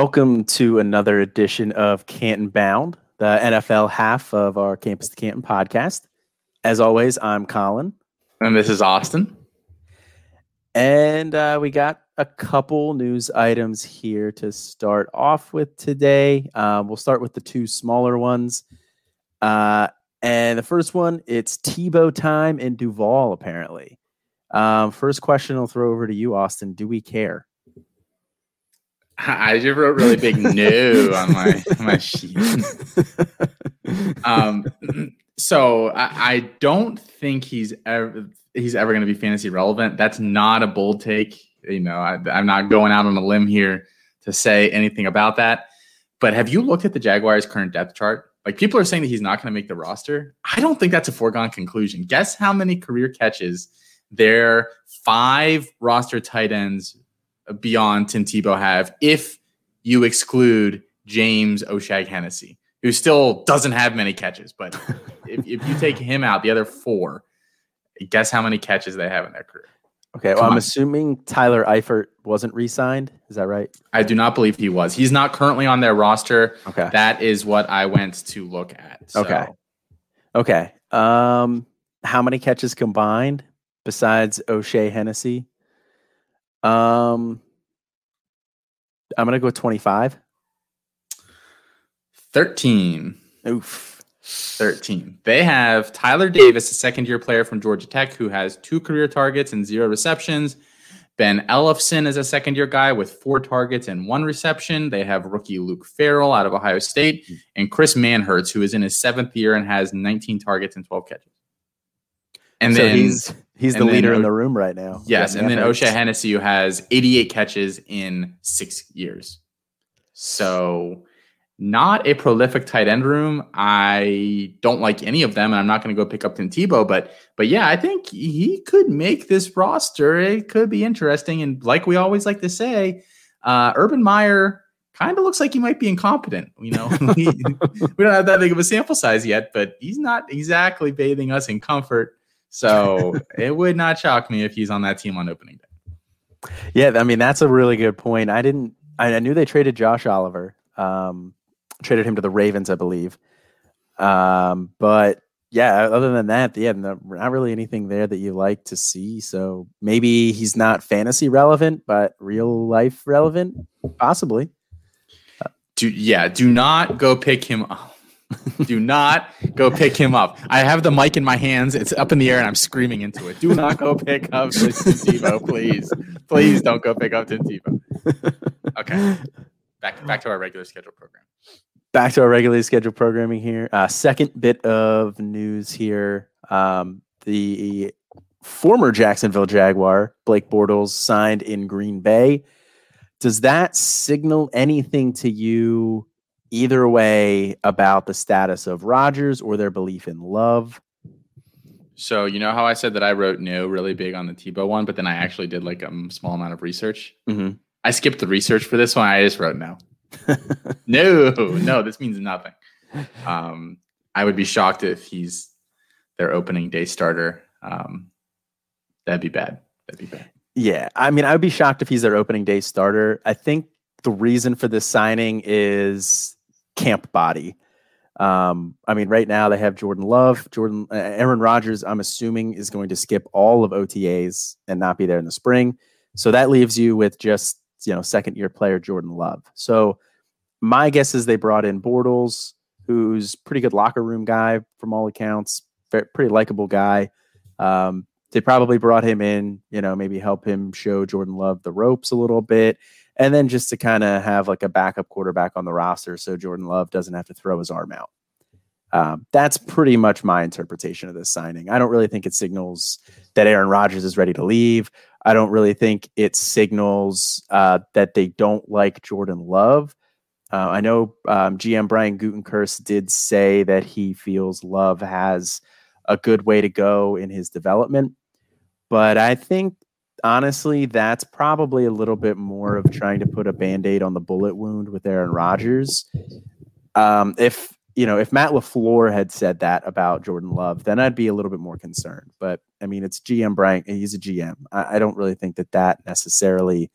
Welcome to another edition of Canton Bound, the NFL half of our Campus to Canton podcast. As always, I'm Colin. And this is Austin. And uh, we got a couple news items here to start off with today. Uh, we'll start with the two smaller ones. Uh, and the first one, it's Tebow time in Duval, apparently. Um, first question I'll throw over to you, Austin. Do we care? I just wrote really big no on my my sheet. um, so I, I, don't think he's ever he's ever going to be fantasy relevant. That's not a bold take. You know, I, I'm not going out on a limb here to say anything about that. But have you looked at the Jaguars' current depth chart? Like people are saying that he's not going to make the roster. I don't think that's a foregone conclusion. Guess how many career catches their five roster tight ends beyond Tim Tebow have if you exclude James O'Shaughnessy, who still doesn't have many catches. But if, if you take him out, the other four, guess how many catches they have in their career? Okay, well, I'm on. assuming Tyler Eifert wasn't re-signed. Is that right? I do not believe he was. He's not currently on their roster. Okay, that is what I went to look at. So. Okay, okay. Um, how many catches combined besides O'Shaughnessy? Um, I'm gonna go 25. 13. Oof. 13. They have Tyler Davis, a second year player from Georgia Tech, who has two career targets and zero receptions. Ben Ellefson is a second year guy with four targets and one reception. They have rookie Luke Farrell out of Ohio State and Chris Manhertz, who is in his seventh year and has 19 targets and 12 catches. And so then he's he's the leader o- in the room right now. Yes, and then O'Shea Hennessy, who has 88 catches in six years. So not a prolific tight end room. I don't like any of them, and I'm not going to go pick up Tim Tebow. But but yeah, I think he could make this roster. It could be interesting, and like we always like to say, uh, Urban Meyer kind of looks like he might be incompetent. You know, we, we don't have that big of a sample size yet, but he's not exactly bathing us in comfort. So it would not shock me if he's on that team on opening day. Yeah, I mean that's a really good point. I didn't. I, knew they traded Josh Oliver, um, traded him to the Ravens, I believe. Um, but yeah, other than that, yeah, no, not really anything there that you like to see. So maybe he's not fantasy relevant, but real life relevant, possibly. Do yeah, do not go pick him up. Do not go pick him up. I have the mic in my hands. It's up in the air and I'm screaming into it. Do not go pick up Tim Tebow, please. Please don't go pick up Tim Tebow. Okay. Back back to our regular schedule program. Back to our regularly scheduled programming here. Uh, second bit of news here. Um, the former Jacksonville Jaguar, Blake Bortles, signed in Green Bay. Does that signal anything to you either way about the status of Rodgers or their belief in love. So you know how I said that I wrote no really big on the Tebow one, but then I actually did like a small amount of research. Mm-hmm. I skipped the research for this one. I just wrote no. no, no, this means nothing. Um, I would be shocked if he's their opening day starter. Um, that'd be bad. That'd be bad. Yeah, I mean, I would be shocked if he's their opening day starter. I think the reason for this signing is camp body. Um, I mean, right now they have Jordan Love, Jordan uh, Aaron Rodgers. I'm assuming is going to skip all of OTAs and not be there in the spring. So that leaves you with just you know second year player Jordan Love. So my guess is they brought in Bortles, who's pretty good locker room guy from all accounts, pretty likable guy. Um, they probably brought him in, you know, maybe help him show Jordan Love the ropes a little bit and then just to kind of have like a backup quarterback on the roster so Jordan Love doesn't have to throw his arm out. Um, that's pretty much my interpretation of this signing. I don't really think it signals that Aaron Rodgers is ready to leave. I don't really think it signals uh, that they don't like Jordan Love. Uh, I know um, GM Brian Gutekunst did say that he feels Love has a good way to go in his development, but I think honestly, that's probably a little bit more of trying to put a band aid on the bullet wound with Aaron Rodgers. Um, if you know, if Matt LaFleur had said that about Jordan Love, then I'd be a little bit more concerned. But I mean, it's GM Bryant; he's a GM. I, I don't really think that that necessarily.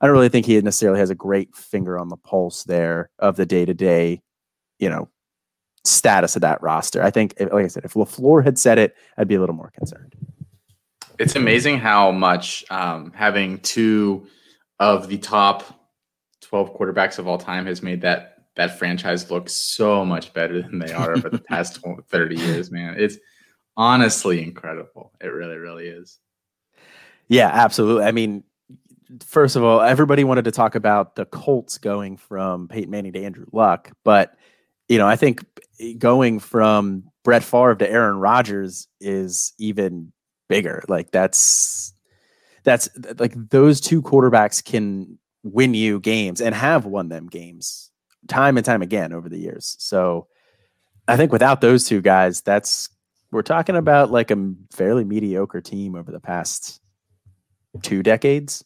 I don't really think he necessarily has a great finger on the pulse there of the day to day, you know, status of that roster. I think, like I said, if LaFleur had said it, I'd be a little more concerned. It's amazing how much um, having two of the top 12 quarterbacks of all time has made that that franchise look so much better than they are over the past 30 years, man. It's honestly incredible. It really, really is. Yeah, absolutely. I mean, first of all, everybody wanted to talk about the Colts going from Peyton Manning to Andrew Luck, but you know, I think going from Brett Favre to Aaron Rodgers is even bigger. Like that's that's like those two quarterbacks can win you games and have won them games time and time again over the years. So I think without those two guys, that's we're talking about like a fairly mediocre team over the past two decades.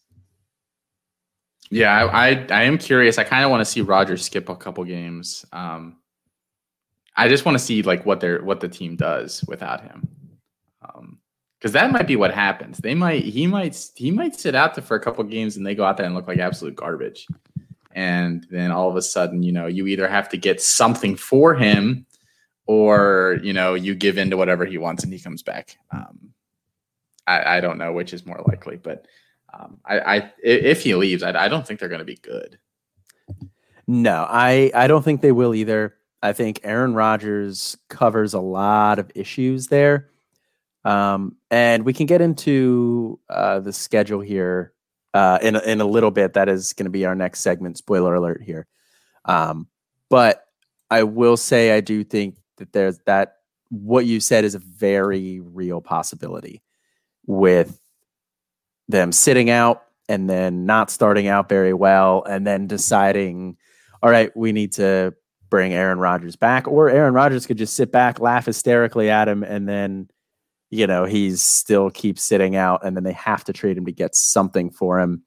Yeah, I I, I am curious. I kind of want to see Rodgers skip a couple games. Um, I just want to see like what their what the team does without him. Because that might be what happens. They might he might he might sit out for a couple games and they go out there and look like absolute garbage. And then all of a sudden, you know, you either have to get something for him or, you know, you give in to whatever he wants and he comes back. Um, I, I don't know which is more likely, but um, I, I if he leaves, I, I don't think they're going to be good. No, I I don't think they will either. I think Aaron Rodgers covers a lot of issues there. Um, and we can get into uh, the schedule here uh, in, in a little bit. That is going to be our next segment. Spoiler alert here. Um, but I will say, I do think that there's that what you said is a very real possibility with them sitting out and then not starting out very well and then deciding, all right, we need to bring Aaron Rodgers back, or Aaron Rodgers could just sit back, laugh hysterically at him, and then you know he's still keeps sitting out, and then they have to trade him to get something for him.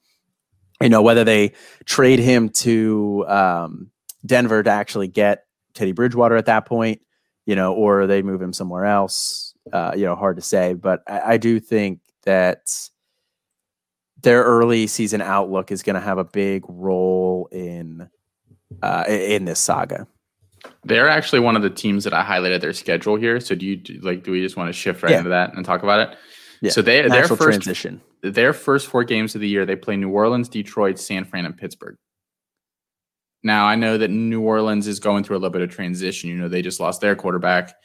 You know whether they trade him to um, Denver to actually get Teddy Bridgewater at that point, you know, or they move him somewhere else. Uh, you know, hard to say, but I, I do think that their early season outlook is going to have a big role in uh, in this saga. They're actually one of the teams that I highlighted their schedule here. So do you like? Do we just want to shift right yeah. into that and talk about it? Yeah. So they their first transition. Their first four games of the year, they play New Orleans, Detroit, San Fran, and Pittsburgh. Now I know that New Orleans is going through a little bit of transition. You know, they just lost their quarterback,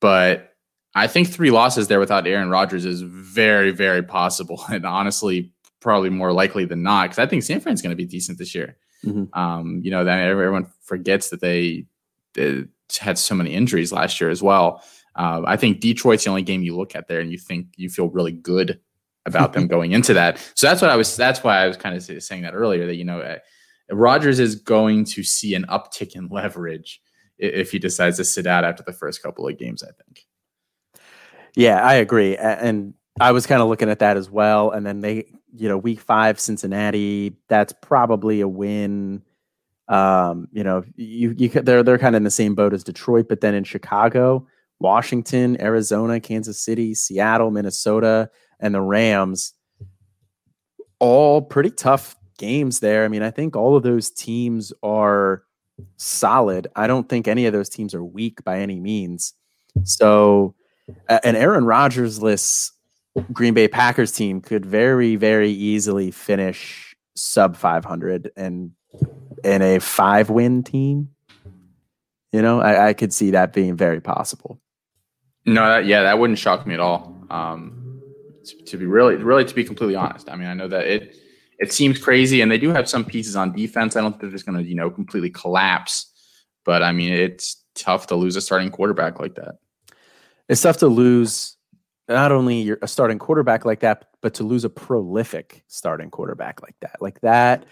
but I think three losses there without Aaron Rodgers is very, very possible, and honestly, probably more likely than not. Because I think San Fran's going to be decent this year. Mm-hmm. Um, you know, that everyone forgets that they had so many injuries last year as well. Uh, I think Detroit's the only game you look at there and you think you feel really good about them going into that. So that's what I was. That's why I was kind of saying that earlier. That you know, uh, Rodgers is going to see an uptick in leverage if he decides to sit out after the first couple of games. I think. Yeah, I agree, and I was kind of looking at that as well. And then they, you know, week five Cincinnati. That's probably a win. Um, you know, you you they're they're kind of in the same boat as Detroit, but then in Chicago, Washington, Arizona, Kansas City, Seattle, Minnesota, and the Rams, all pretty tough games there. I mean, I think all of those teams are solid. I don't think any of those teams are weak by any means. So, an Aaron Rodgers list Green Bay Packers team could very, very easily finish sub 500 and in a five win team. You know, I, I, could see that being very possible. No, that, yeah, that wouldn't shock me at all. Um, to, to, be really, really, to be completely honest, I mean, I know that it it seems crazy, and they do have some pieces on defense. I don't think they're just going to, you know, completely collapse. But I mean, it's tough to lose a starting quarterback like that. It's tough to lose not only a starting quarterback like that, but to lose a prolific starting quarterback like that, like that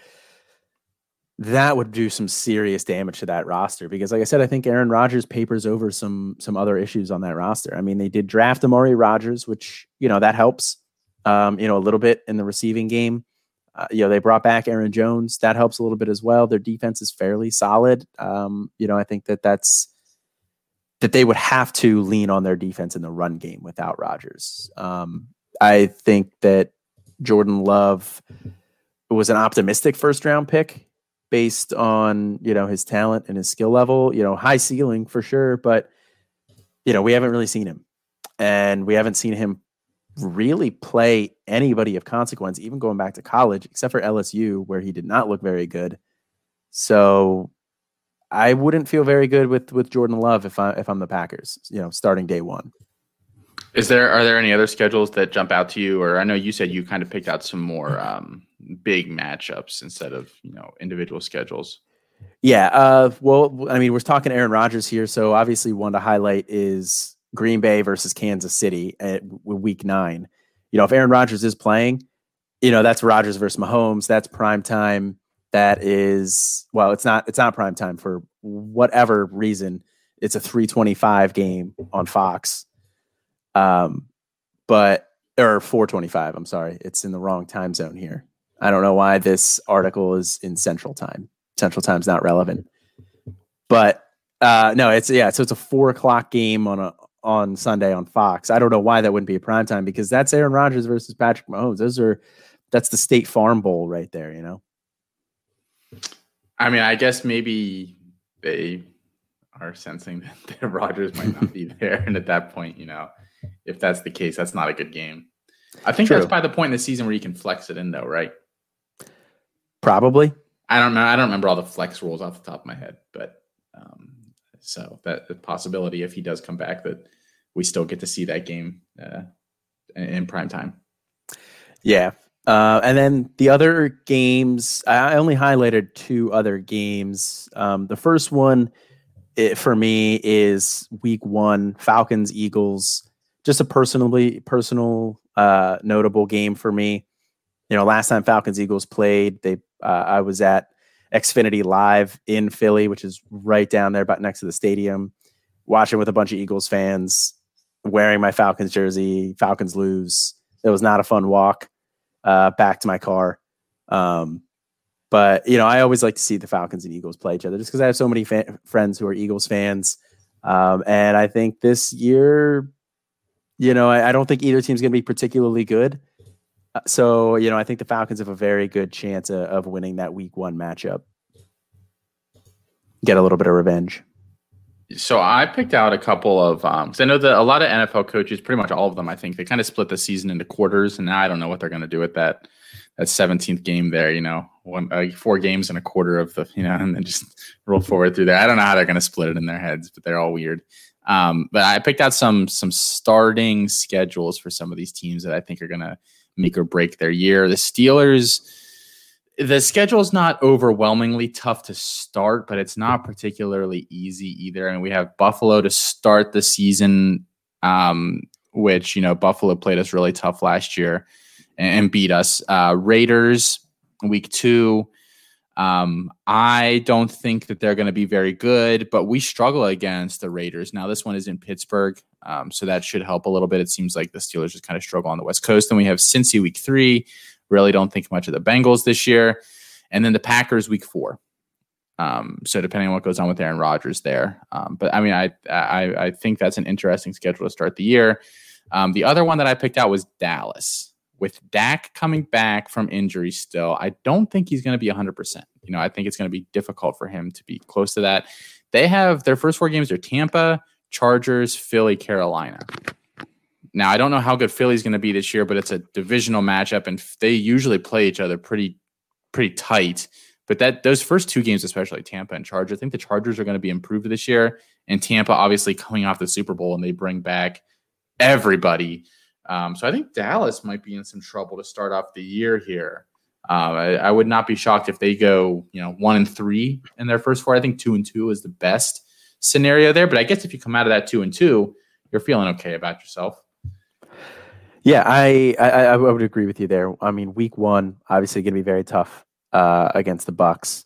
that would do some serious damage to that roster because like I said, I think Aaron Rodgers papers over some some other issues on that roster. I mean, they did draft Amari Rodgers, which, you know, that helps um, you know, a little bit in the receiving game. Uh, you know, they brought back Aaron Jones. That helps a little bit as well. Their defense is fairly solid. Um, you know, I think that that's that they would have to lean on their defense in the run game without Rodgers. Um, I think that Jordan Love was an optimistic first round pick based on you know his talent and his skill level. You know, high ceiling for sure, but you know we haven't really seen him, and we haven't seen him really play anybody of consequence, even going back to college, except for LSU, where he did not look very good. So I wouldn't feel very good with with Jordan Love if I if I'm the Packers, you know, starting day one. Is there are there any other schedules that jump out to you? Or I know you said you kind of picked out some more um, big matchups instead of you know individual schedules. Yeah. Uh, well, I mean, we're talking Aaron Rodgers here, so obviously one to highlight is Green Bay versus Kansas City at Week Nine. You know, if Aaron Rodgers is playing, you know that's Rodgers versus Mahomes. That's prime time. That is well, it's not. It's not prime time for whatever reason. It's a 325 game on Fox. Um, but or 425. I'm sorry, it's in the wrong time zone here. I don't know why this article is in Central Time. Central Time's not relevant. But uh, no, it's yeah. So it's a four o'clock game on a on Sunday on Fox. I don't know why that wouldn't be a prime time because that's Aaron Rodgers versus Patrick Mahomes. Those are that's the State Farm Bowl right there. You know. I mean, I guess maybe they are sensing that, that Rodgers might not be there, and at that point, you know, if that's the case, that's not a good game. I think True. that's by the point in the season where you can flex it in, though, right? Probably. I don't know. I don't remember all the flex rules off the top of my head, but um, so that the possibility if he does come back that we still get to see that game uh, in prime time. Yeah. Uh, and then the other games, I only highlighted two other games. Um, the first one it, for me is week one Falcons, Eagles. Just a personally personal uh, notable game for me. You know, last time Falcons Eagles played, they uh, I was at Xfinity Live in Philly, which is right down there, about next to the stadium, watching with a bunch of Eagles fans, wearing my Falcons jersey. Falcons lose. It was not a fun walk uh, back to my car. Um, but you know, I always like to see the Falcons and Eagles play each other, just because I have so many fa- friends who are Eagles fans, um, and I think this year, you know, I, I don't think either team's going to be particularly good. Uh, so, you know, I think the Falcons have a very good chance of, of winning that week one matchup. Get a little bit of revenge. So I picked out a couple of um because I know that a lot of NFL coaches, pretty much all of them, I think they kind of split the season into quarters, and I don't know what they're going to do with that that 17th game there. You know, one uh, four games and a quarter of the you know, and then just roll forward through there. I don't know how they're going to split it in their heads, but they're all weird. Um, but I picked out some some starting schedules for some of these teams that I think are going to make or break their year. The Steelers, the schedule is not overwhelmingly tough to start, but it's not particularly easy either. And we have Buffalo to start the season, um, which, you know, Buffalo played us really tough last year and, and beat us. Uh, Raiders, week two. Um, I don't think that they're going to be very good, but we struggle against the Raiders. Now, this one is in Pittsburgh, um, so that should help a little bit. It seems like the Steelers just kind of struggle on the West Coast. Then we have Cincy week three. Really don't think much of the Bengals this year. And then the Packers week four. Um, so depending on what goes on with Aaron Rodgers there. Um, but I mean, I, I, I think that's an interesting schedule to start the year. Um, the other one that I picked out was Dallas with Dak coming back from injury still, I don't think he's going to be 100%. You know, I think it's going to be difficult for him to be close to that. They have their first four games are Tampa, Chargers, Philly, Carolina. Now, I don't know how good Philly's going to be this year, but it's a divisional matchup and they usually play each other pretty pretty tight. But that those first two games, especially Tampa and Chargers, I think the Chargers are going to be improved this year. And Tampa, obviously, coming off the Super Bowl, and they bring back everybody. Um, so I think Dallas might be in some trouble to start off the year here. Uh, I, I, would not be shocked if they go, you know, one and three in their first four. I think two and two is the best scenario there. But I guess if you come out of that two and two, you're feeling okay about yourself. Yeah, I I, I would agree with you there. I mean, week one obviously going to be very tough uh, against the Bucs.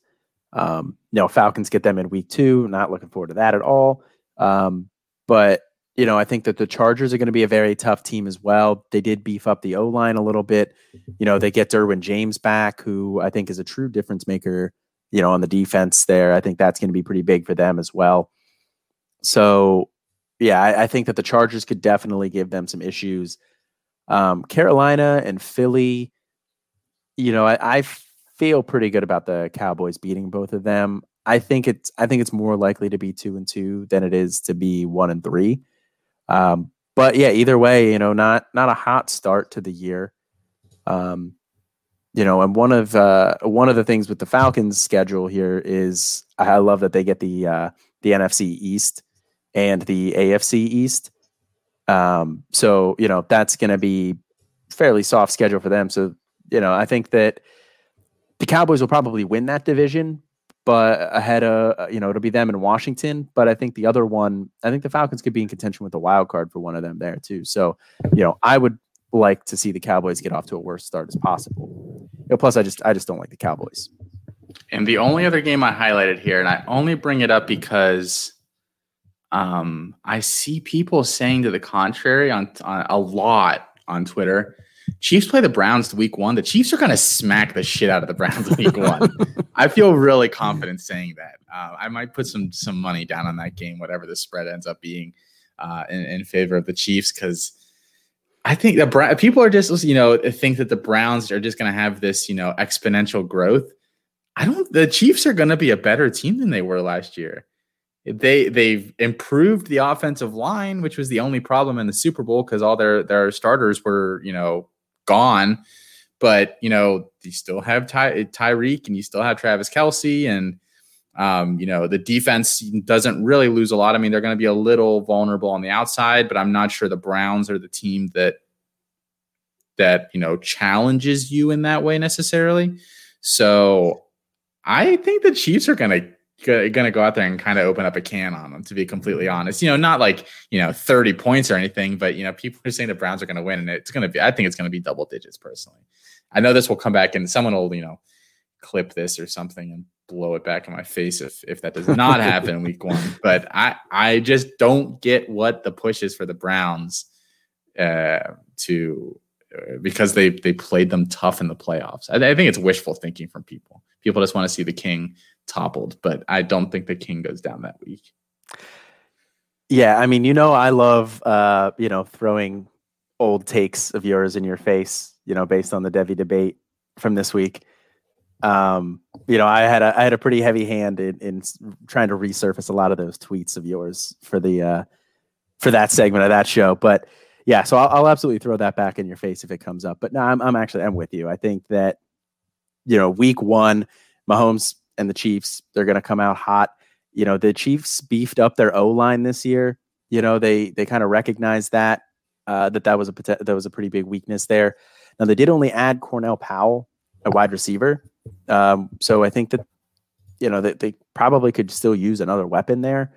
Um, you know, Falcons get them in week two. Not looking forward to that at all. Um, but you know, I think that the Chargers are going to be a very tough team as well. They did beef up the O line a little bit. You know, they get Derwin James back, who I think is a true difference maker, you know, on the defense there. I think that's going to be pretty big for them as well. So, yeah, I, I think that the Chargers could definitely give them some issues. Um, Carolina and Philly, you know, I, I feel pretty good about the Cowboys beating both of them. I think it's I think it's more likely to be two and two than it is to be one and three. Um, but yeah, either way, you know, not not a hot start to the year. Um, you know, and one of uh, one of the things with the Falcons' schedule here is I love that they get the uh, the NFC East and the AFC East. Um, so you know that's going to be fairly soft schedule for them. So you know, I think that the Cowboys will probably win that division, but ahead of uh, you know it'll be them in Washington. But I think the other one, I think the Falcons could be in contention with the wild card for one of them there too. So you know I would like to see the Cowboys get off to a worse start as possible. You know, plus I just I just don't like the Cowboys. And the only other game I highlighted here, and I only bring it up because um, I see people saying to the contrary on, on a lot on Twitter. Chiefs play the Browns week one. The Chiefs are going to smack the shit out of the Browns week one. I feel really confident saying that. Uh, I might put some some money down on that game, whatever the spread ends up being, uh, in, in favor of the Chiefs, because I think the Bra- people are just you know think that the Browns are just going to have this you know exponential growth. I don't. The Chiefs are going to be a better team than they were last year. They they've improved the offensive line, which was the only problem in the Super Bowl because all their their starters were you know gone. But you know, you still have Ty, Tyreek and you still have Travis Kelce, and um, you know the defense doesn't really lose a lot. I mean, they're going to be a little vulnerable on the outside, but I'm not sure the Browns are the team that that you know challenges you in that way necessarily. So I think the Chiefs are going to going to go out there and kind of open up a can on them to be completely honest. You know not like you know 30 points or anything but you know people are saying the browns are going to win and it's going to be i think it's going to be double digits personally. I know this will come back and someone will you know clip this or something and blow it back in my face if if that does not happen week one. But i i just don't get what the push is for the browns uh to uh, because they they played them tough in the playoffs. I, I think it's wishful thinking from people. People just want to see the king toppled, but I don't think the king goes down that week. Yeah, I mean, you know, I love uh, you know, throwing old takes of yours in your face, you know, based on the Devy debate from this week. Um, you know, I had a I had a pretty heavy hand in, in trying to resurface a lot of those tweets of yours for the uh for that segment of that show. But yeah, so I'll, I'll absolutely throw that back in your face if it comes up. But no, I'm I'm actually I'm with you. I think that you know, week one, Mahomes and the Chiefs, they're going to come out hot. You know, the Chiefs beefed up their O line this year. You know, they they kind of recognized that uh, that that was a that was a pretty big weakness there. Now they did only add Cornell Powell, a wide receiver. Um, so I think that you know that they, probably could still use another weapon there,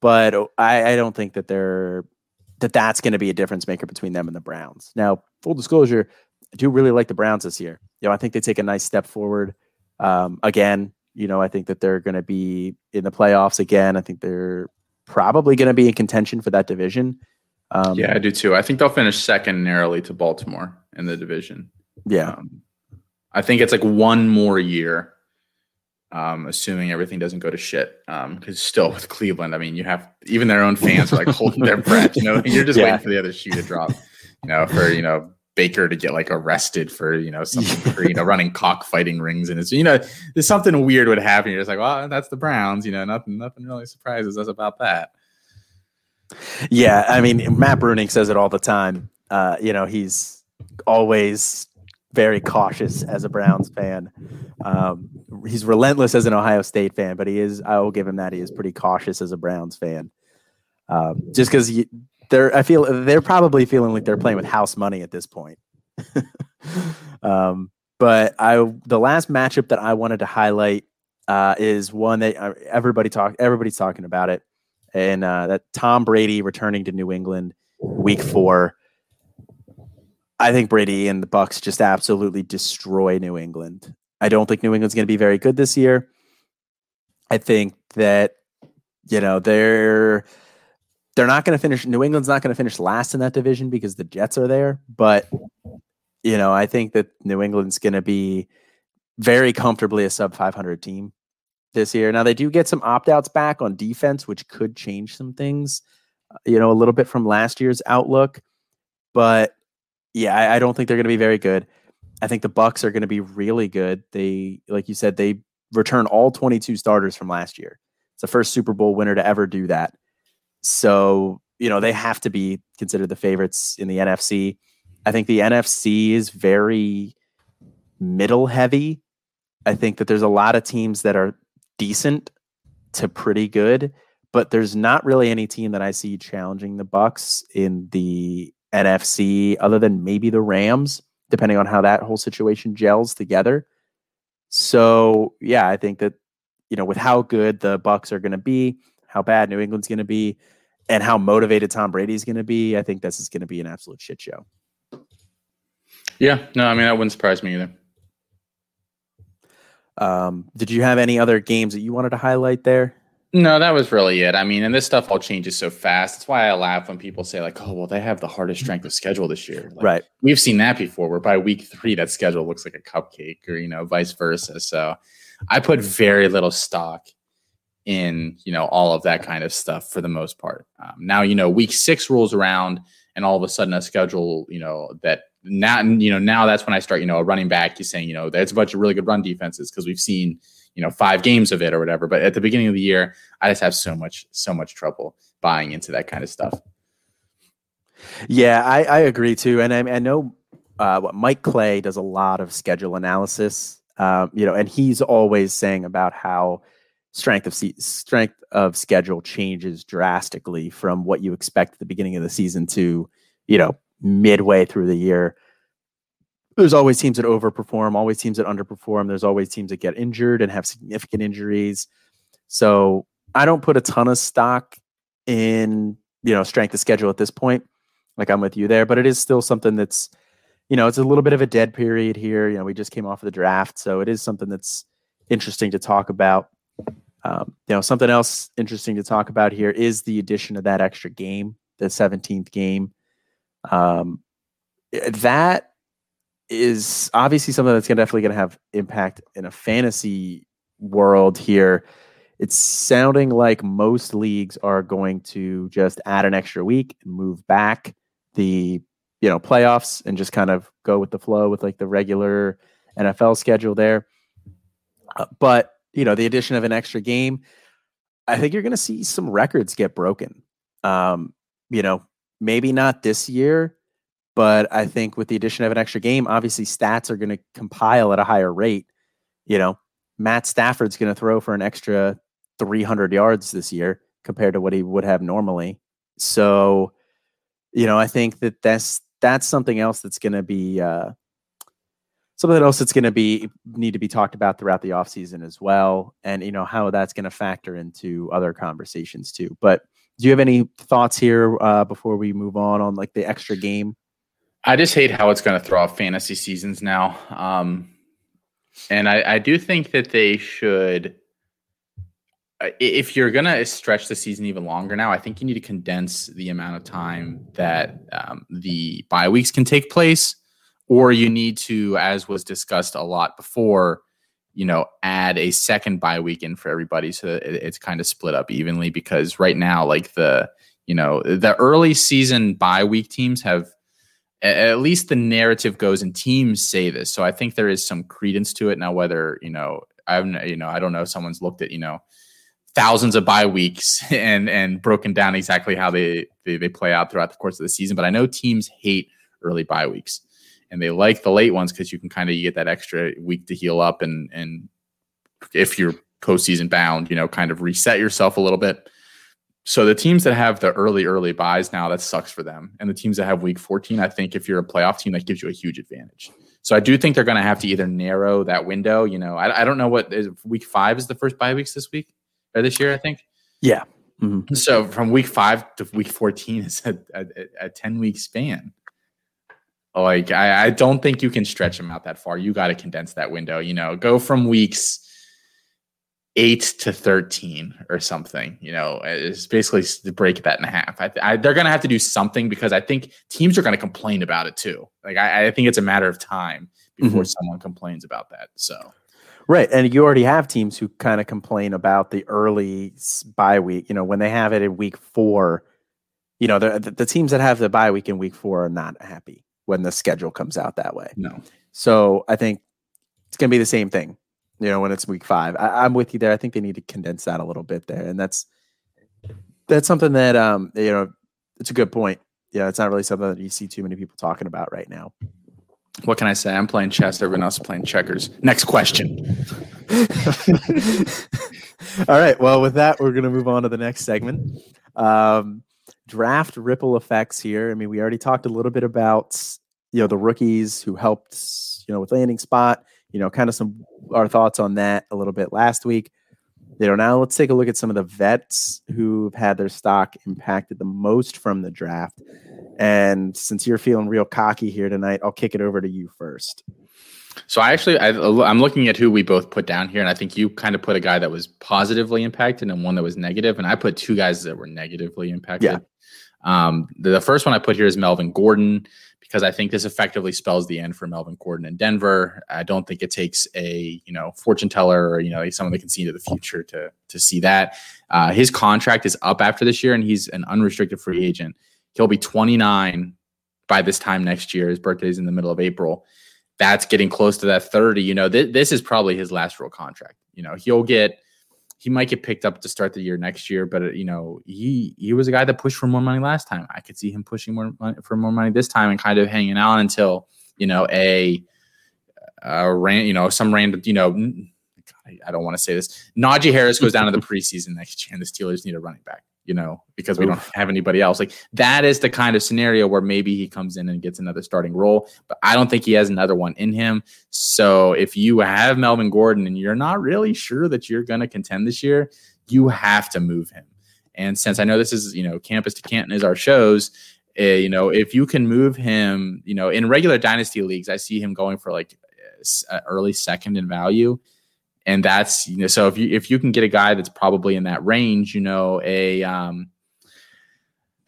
but I, I don't think that they're that that's going to be a difference maker between them and the Browns. Now, full disclosure, I do really like the Browns this year. You know, I think they take a nice step forward. Um, again, you know, I think that they're going to be in the playoffs again. I think they're probably going to be in contention for that division. Um, yeah, I do too. I think they'll finish second narrowly to Baltimore in the division. Yeah. Um, I think it's like one more year, um, assuming everything doesn't go to shit. Because um, still with Cleveland, I mean, you have even their own fans are like holding their breath. You know, you're just yeah. waiting for the other shoe to drop. You know, for you know Baker to get like arrested for you know something for you know running cockfighting rings and it's you know there's something weird would happen. You're just like, well, that's the Browns. You know, nothing nothing really surprises us about that. Yeah, I mean, Matt Bruning says it all the time. Uh, you know, he's always very cautious as a Browns fan. Um, he's relentless as an Ohio State fan, but he is. I will give him that. He is pretty cautious as a Browns fan. Um, just because they're I feel they're probably feeling like they're playing with house money at this point. um, but I the last matchup that I wanted to highlight uh, is one that uh, everybody talk everybody's talking about it, and uh, that Tom Brady returning to New England week four. I think Brady and the Bucs just absolutely destroy New England. I don't think New England's going to be very good this year. I think that you know they're they're not going to finish. New England's not going to finish last in that division because the Jets are there. But you know, I think that New England's going to be very comfortably a sub 500 team this year. Now they do get some opt outs back on defense, which could change some things. Uh, you know, a little bit from last year's outlook, but yeah, I, I don't think they're going to be very good. I think the Bucs are going to be really good. They, like you said, they return all 22 starters from last year. It's the first Super Bowl winner to ever do that. So, you know, they have to be considered the favorites in the NFC. I think the NFC is very middle heavy. I think that there's a lot of teams that are decent to pretty good, but there's not really any team that I see challenging the Bucs in the NFC other than maybe the Rams, depending on how that whole situation gels together. So, yeah, I think that you know, with how good the Bucs are going to be, how bad New England's going to be, and how motivated Tom Brady's going to be, I think this is going to be an absolute shit show. Yeah, no, I mean that wouldn't surprise me either. Um, did you have any other games that you wanted to highlight there? No, that was really it. I mean, and this stuff all changes so fast. That's why I laugh when people say, like, oh, well, they have the hardest strength of schedule this year. Like, right. We've seen that before, where by week three, that schedule looks like a cupcake or, you know, vice versa. So I put very little stock in, you know, all of that kind of stuff for the most part. Um, now, you know, week six rolls around and all of a sudden a schedule, you know, that now, you know, now that's when I start, you know, a running back, you saying, you know, there's a bunch of really good run defenses because we've seen, you know, five games of it or whatever. But at the beginning of the year, I just have so much, so much trouble buying into that kind of stuff. Yeah, I, I agree too. And I, I know uh, what Mike Clay does a lot of schedule analysis, um, you know, and he's always saying about how strength of strength of schedule changes drastically from what you expect at the beginning of the season to, you know, midway through the year. There's always teams that overperform, always teams that underperform. There's always teams that get injured and have significant injuries. So I don't put a ton of stock in, you know, strength of schedule at this point. Like I'm with you there, but it is still something that's, you know, it's a little bit of a dead period here. You know, we just came off of the draft, so it is something that's interesting to talk about. Um, you know, something else interesting to talk about here is the addition of that extra game, the 17th game. Um, that is obviously something that's gonna, definitely going to have impact in a fantasy world here. It's sounding like most leagues are going to just add an extra week and move back the you know playoffs and just kind of go with the flow with like the regular NFL schedule there. Uh, but you know the addition of an extra game, I think you're going to see some records get broken. Um, you know, maybe not this year, but I think with the addition of an extra game, obviously stats are going to compile at a higher rate. You know, Matt Stafford's going to throw for an extra 300 yards this year compared to what he would have normally. So, you know, I think that that's that's something else that's going to be uh, something else that's going to be need to be talked about throughout the offseason as well and you know how that's going to factor into other conversations too but do you have any thoughts here uh, before we move on on like the extra game? I just hate how it's going to throw off fantasy seasons now. Um, and I, I do think that they should, uh, if you're going to stretch the season even longer now, I think you need to condense the amount of time that um, the bye weeks can take place, or you need to, as was discussed a lot before, you know, add a second bye weekend for everybody so that it's kind of split up evenly because right now, like the, you know, the early season bye week teams have at least the narrative goes and teams say this. So I think there is some credence to it now, whether, you know, I'm, you know, I don't know, someone's looked at, you know, thousands of bye weeks and, and broken down exactly how they, they, they play out throughout the course of the season. But I know teams hate early bye weeks and they like the late ones because you can kind of get that extra week to heal up and and if you're postseason bound, you know, kind of reset yourself a little bit. So the teams that have the early early buys now that sucks for them, and the teams that have week 14, I think if you're a playoff team, that gives you a huge advantage. So I do think they're going to have to either narrow that window. You know, I, I don't know what is week five is the first bye weeks this week or this year. I think. Yeah. Mm-hmm. So from week five to week 14 is a, a, a 10 week span. Like I, I don't think you can stretch them out that far. You got to condense that window. You know, go from weeks eight to 13 or something you know it's basically to break that in half I, I, they're going to have to do something because i think teams are going to complain about it too like I, I, think it's a matter of time before mm-hmm. someone complains about that so right and you already have teams who kind of complain about the early bye week you know when they have it in week four you know the, the teams that have the bye week in week four are not happy when the schedule comes out that way. No. So I think it's going to be the same thing, you know, when it's week five. I, am with you there. I think they need to condense that a little bit there, and that's that's something that um you know it's a good point. Yeah, it's not really something that you see too many people talking about right now. What can I say? I'm playing chess. Everyone else is playing checkers. Next question. All right. Well, with that, we're going to move on to the next segment. Um, draft ripple effects here. I mean, we already talked a little bit about you know the rookies who helped you know with landing spot. You know, kind of some our thoughts on that a little bit last week. You know, now let's take a look at some of the vets who've had their stock impacted the most from the draft. And since you're feeling real cocky here tonight, I'll kick it over to you first. So I actually I, am looking at who we both put down here, and I think you kind of put a guy that was positively impacted and one that was negative, and I put two guys that were negatively impacted. Yeah. Um, the first one I put here is Melvin Gordon because I think this effectively spells the end for Melvin Gordon in Denver. I don't think it takes a you know fortune teller or you know someone that can see into the future to to see that. Uh, his contract is up after this year, and he's an unrestricted free agent. He'll be 29 by this time next year. His birthday is in the middle of April that's getting close to that 30. You know, th- this is probably his last real contract. You know, he'll get he might get picked up to start the year next year, but uh, you know, he he was a guy that pushed for more money last time. I could see him pushing more money for more money this time and kind of hanging out until you know a a ran you know some random you know I don't want to say this. Najee Harris goes down to the preseason next year, and the Steelers need a running back you know, because we Oof. don't have anybody else. Like that is the kind of scenario where maybe he comes in and gets another starting role, but I don't think he has another one in him. So if you have Melvin Gordon and you're not really sure that you're going to contend this year, you have to move him. And since I know this is, you know, campus to Canton is our shows, uh, you know, if you can move him, you know, in regular dynasty leagues, I see him going for like early second in value and that's you know so if you if you can get a guy that's probably in that range you know a um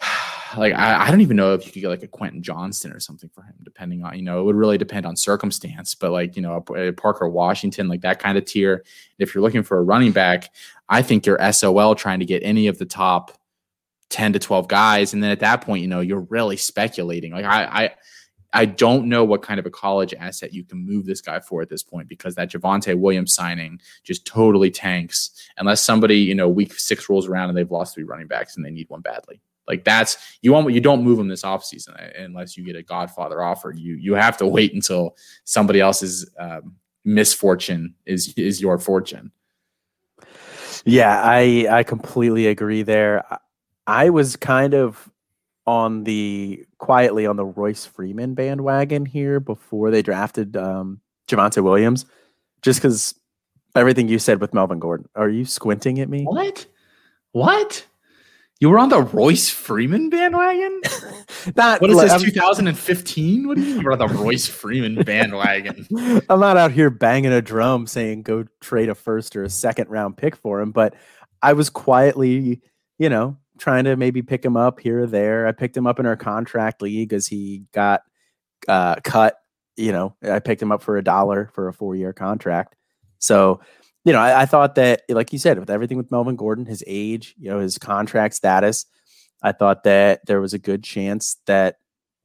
like I, I don't even know if you could get like a Quentin Johnston or something for him, depending on you know it would really depend on circumstance. But like you know a, a Parker Washington, like that kind of tier. If you're looking for a running back, I think you're SOL trying to get any of the top ten to twelve guys, and then at that point, you know you're really speculating. Like I I I don't know what kind of a college asset you can move this guy for at this point because that Javonte Williams signing just totally tanks unless somebody, you know, week six rolls around and they've lost three running backs and they need one badly. Like that's you want you don't move them this offseason uh, unless you get a Godfather offer. You you have to wait until somebody else's um, misfortune is is your fortune. Yeah, I I completely agree there. I was kind of on the quietly on the Royce Freeman bandwagon here before they drafted um, Javonte Williams, just because everything you said with Melvin Gordon. Are you squinting at me? What? What? You were on the Royce Freeman bandwagon? not, what is this, 2015? What do you mean you're on the Royce Freeman bandwagon? I'm not out here banging a drum saying go trade a first or a second round pick for him, but I was quietly, you know, trying to maybe pick him up here or there. I picked him up in our contract league as he got uh, cut. You know, I picked him up for a dollar for a four year contract. So, you know, I, I, thought that, like you said, with everything with Melvin Gordon, his age, you know, his contract status, I thought that there was a good chance that,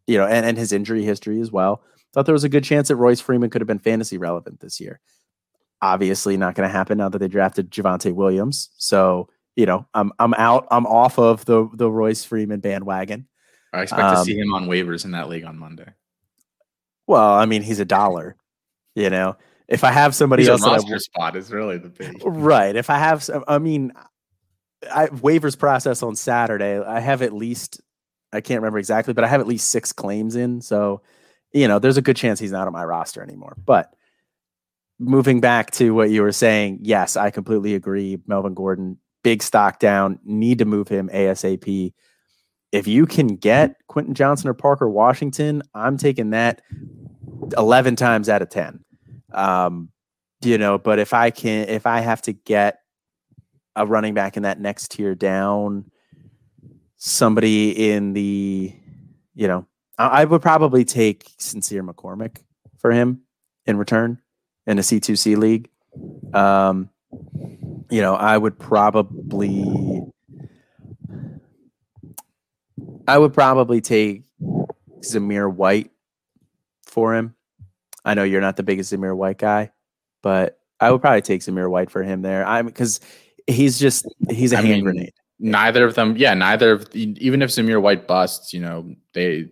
you know, and, and his injury history as well. Thought there was a good chance that Royce Freeman could have been fantasy relevant this year. Obviously, not going to happen now that they drafted Javonte Williams. So, you know, I'm I'm out. I'm off of the the Royce Freeman bandwagon. I expect um, to see him on waivers in that league on Monday. Well, I mean, he's a dollar. You know, if I have somebody he's else, a roster spot is really the big right. If I have, I mean, I waivers process on Saturday. I have at least I can't remember exactly, but I have at least six claims in. So, you know, there's a good chance he's not on my roster anymore. But moving back to what you were saying, yes, I completely agree. Melvin Gordon big stock down, need to move him ASAP. If you can get Quentin Johnston or Parker Washington, I'm taking that 11 times out of 10. Um, you know, but if I can, if I have to get a running back in that next tier down, somebody in the, you know, I, I would probably take Sincere McCormick for him in return in a C2C league. Um, you know, I would probably I would probably take Zamir White for him. I know you're not the biggest Zamir White guy, but I would probably take Zamir White for him there. I'm because he's just he's a I hand mean, grenade. Neither of them, yeah, neither of even if Zamir White busts, you know, they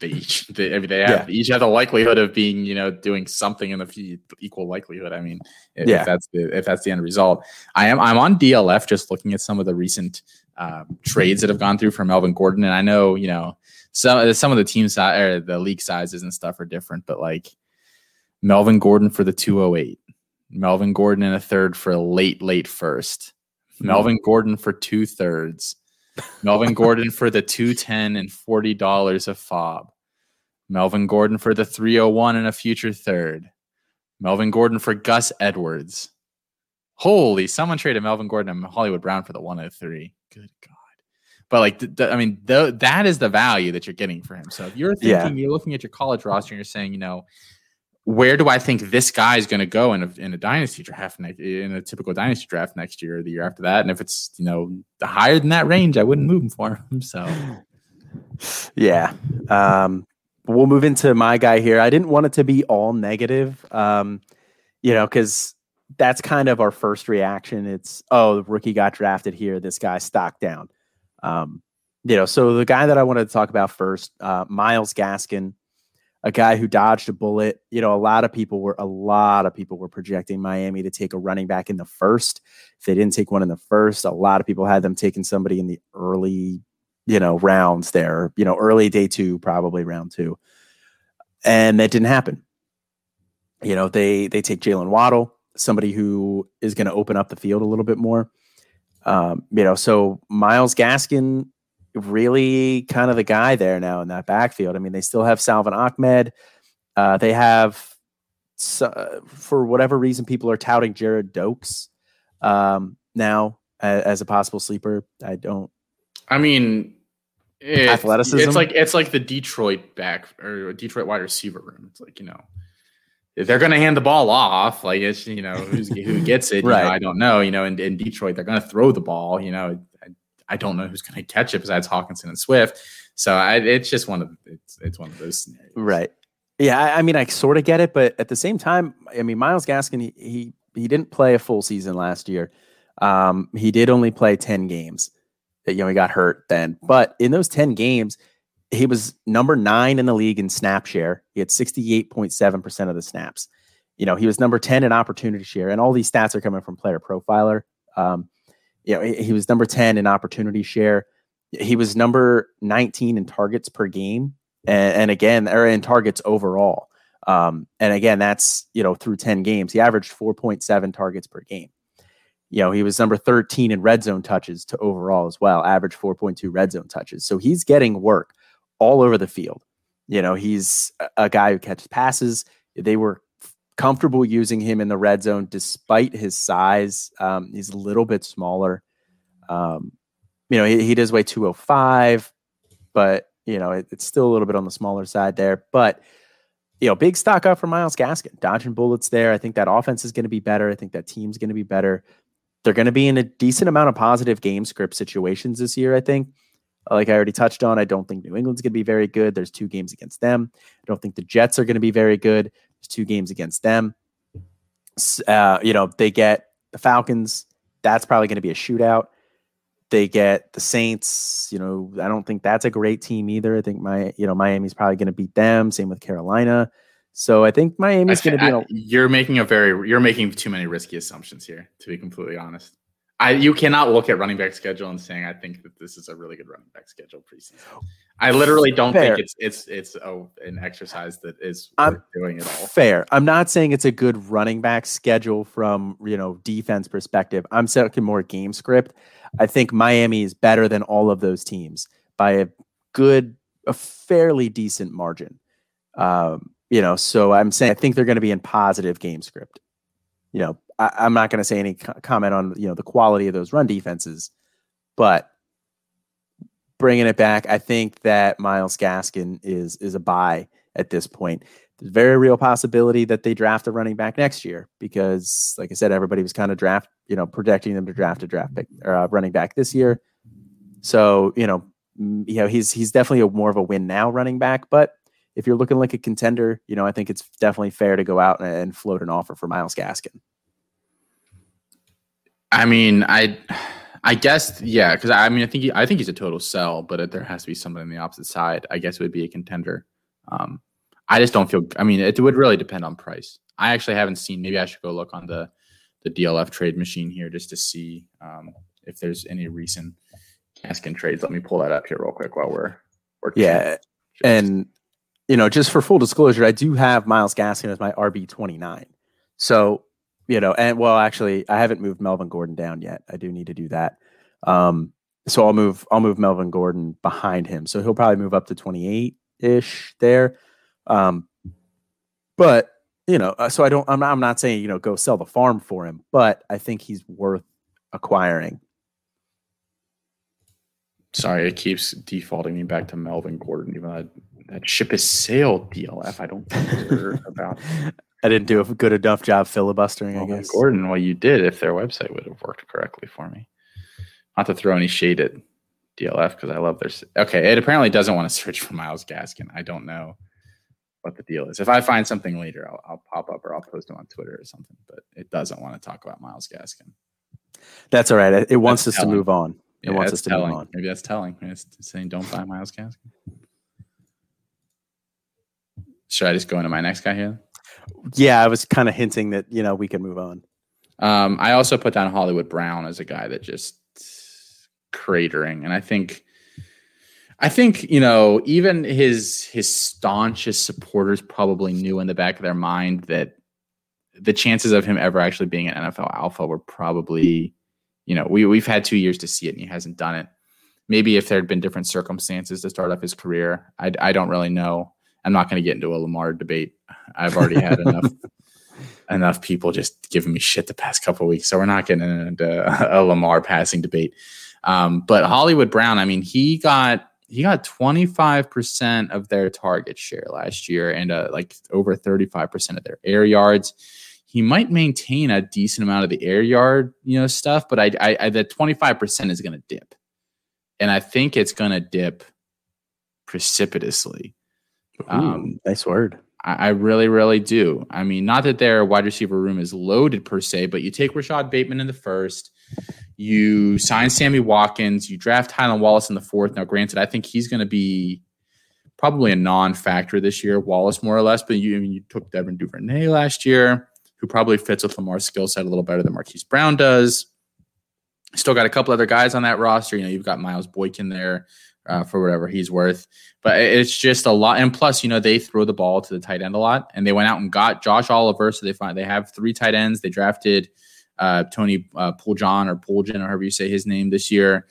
they each they, I mean, they have yeah. each have the likelihood of being you know doing something in the equal likelihood. I mean, if, yeah. if that's the if that's the end result, I am I'm on DLF just looking at some of the recent um, trades that have gone through for Melvin Gordon, and I know you know some some of the team size or the league sizes and stuff are different, but like Melvin Gordon for the 208, Melvin Gordon in a third for a late late first, mm-hmm. Melvin Gordon for two thirds. Melvin Gordon for the 210 and $40 of FAAB. Melvin Gordon for the 301 and a future third. Melvin Gordon for Gus Edwards. Holy, someone traded Melvin Gordon and Hollywood Brown for the 103. Good God. But like, th- th- I mean, th- that is the value that you're getting for him. So if you're thinking, yeah. you're looking at your college roster and you're saying, you know, where do I think this guy is going to go in a, in a dynasty draft next, in a typical dynasty draft next year or the year after that? And if it's you know higher than that range, I wouldn't move him for him. So, yeah, um, we'll move into my guy here. I didn't want it to be all negative, um, you know, because that's kind of our first reaction. It's oh, the rookie got drafted here. This guy stock down. Um, you know, so the guy that I wanted to talk about first, uh, Myles Gaskin a guy who dodged a bullet. You know, a lot of people were a lot of people were projecting Miami to take a running back in the first. If they didn't take one in the first, a lot of people had them taking somebody in the early, you know, rounds there, you know, early day two, probably round two. And that didn't happen. You know, they they take Jaylen Waddle, somebody who is going to open up the field a little bit more. Um, you know, so Myles Gaskin really kind of the guy there now in that backfield. I mean, they still have Salvon Ahmed. Uh, they have, uh, for whatever reason, people are touting Gerrid Doaks um, now as, as, a possible sleeper. I don't. I mean, it, athleticism. It's like it's like the Detroit back or Detroit wide receiver room. It's like you know. If they're going to hand the ball off, like it's you know who gets it. right. Know, I don't know. You know, in, in Detroit, they're going to throw the ball. You know, I don't know who's going to catch it besides Hockenson and Swift. So I, it's just one of it's it's one of those scenarios. Right. Yeah. I, I mean, I sort of get it, but at the same time, I mean, Myles Gaskin he he, he didn't play a full season last year. Um, he did only play ten games. You know, he got hurt then, but in those ten games, he was number nine in the league in snap share. He had sixty eight point seven percent of the snaps. You know, he was number ten in opportunity share, and all these stats are coming from Player Profiler. Um, you know, he, was number 10 in opportunity share. He was number 19 in targets per game. And, and again, or in targets overall. Um, and again, that's, you know, through 10 games, he averaged 4.7 targets per game. You know, he was number 13 in red zone touches to overall as well, average 4.2 red zone touches. So he's getting work all over the field. You know, he's a guy who catches passes. They were comfortable using him in the red zone despite his size. Um, he's a little bit smaller. Um, you know, he, he, does weigh 205, but, you know, it, it's still a little bit on the smaller side there. But, you know, big stock up for Myles Gaskin, dodging bullets there. I think that offense is going to be better. I think that team's going to be better. They're going to be in a decent amount of positive game script situations this year, I think. Like I already touched on, I don't think New England's going to be very good. There's two games against them. I don't think the Jets are going to be very good two games against them. Uh, you know, they get the Falcons. That's probably going to be a shootout. They get the Saints. You know, I don't think that's a great team either. I think my, you know, Miami's probably going to beat them. Same with Carolina. So I think Miami's going to be. A- you're making a very, you're making too many risky assumptions here. To be completely honest, I you cannot look at running back schedule and saying I think that this is a really good running back schedule preseason. I literally don't fair. think it's it's it's a, an exercise that is I'm, doing at all. Fair. I'm not saying it's a good running back schedule from you know defense perspective. I'm talking more game script. I think Miami is better than all of those teams by a good, a fairly decent margin. Um, you know, so I'm saying I think they're going to be in positive game script. You know, I, am not going to say any co- comment on you know the quality of those run defenses, but bringing it back, I think that Myles Gaskin is is a buy at this point. There's very real possibility that they draft a running back next year because, like I said, everybody was kind of draft, you know, projecting them to draft a draft pick or running back this year. So, you know, you know, he's he's definitely a more of a win now running back, but if you're looking like a contender, you know, I think it's definitely fair to go out and float an offer for Myles Gaskin. I mean, I, I guess yeah, because I mean, I think he, I think he's a total sell, but there has to be something on the opposite side. I guess it would be a contender. Um, I just don't feel. I mean, it would really depend on price. I actually haven't seen. Maybe I should go look on the the DLF trade machine here just to see um, if there's any recent Gaskin trades. Let me pull that up here real quick while we're, we're yeah. And you know, just for full disclosure, I do have Myles Gaskin as my RB twenty nine. So you know, and well, actually, I haven't moved Melvin Gordon down yet. I do need to do that. Um, so I'll move I'll move Melvin Gordon behind him. So he'll probably move up to 28 ish there. Um, but you know, uh, so I don't I'm not, I'm not saying, you know, go sell the farm for him, but I think he's worth acquiring. Sorry, it keeps defaulting me back to Melvin Gordon, even though that, that ship is sailed DLF. I don't care about I didn't do a good enough job filibustering, Melvin I guess. Gordon, well, you did if their website would have worked correctly for me. Not to throw any shade at DLF because I love their. Okay, it apparently doesn't want to search for Myles Gaskin. I don't know what the deal is. If I find something later, I'll, I'll pop up or I'll post them on Twitter or something. But it doesn't want to talk about Myles Gaskin. That's all right. It, it wants us telling. to move on. It yeah, wants us to telling. move on. Maybe that's telling. It's saying don't buy Myles Gaskin. Should I just go into my next guy here? Yeah, I was kind of hinting that you know we can move on. Um, I also put down Hollywood Brown as a guy that just cratering, and I think, I think you know even his his staunchest supporters probably knew in the back of their mind that the chances of him ever actually being an NFL alpha were probably, you know, we we've had two years to see it, and he hasn't done it. Maybe if there had been different circumstances to start off his career, I I don't really know. I'm not going to get into a Lamar debate. I've already had enough enough people just giving me shit the past couple weeks, so we're not getting into a Lamar passing debate. Um, but Hollywood Brown, I mean, he got he got 25% of their target share last year and uh, like over 35% of their air yards. He might maintain a decent amount of the air yard, you know, stuff, but I, I, I the 25% is going to dip. And I think it's going to dip precipitously. Ooh, um, nice word. I, I, really, really do. I mean, not that their wide receiver room is loaded per se, but you take Rashod Bateman in the first, you sign Sammy Watkins, you draft Tylan Wallace in the fourth. Now, granted, I think he's going to be probably a non-factor this year, Wallace more or less. But you, I mean, you took Devin Duvernay last year, who probably fits with Lamar's skill set a little better than Marquise Brown does. Still got a couple other guys on that roster. You know, you've got Miles Boykin there uh, for whatever he's worth. But it's just a lot. And plus, you know, they throw the ball to the tight end a lot. And they went out and got Josh Oliver. So they find they have three tight ends. They drafted uh, Tony uh, or Poljan, or however you say his name this year.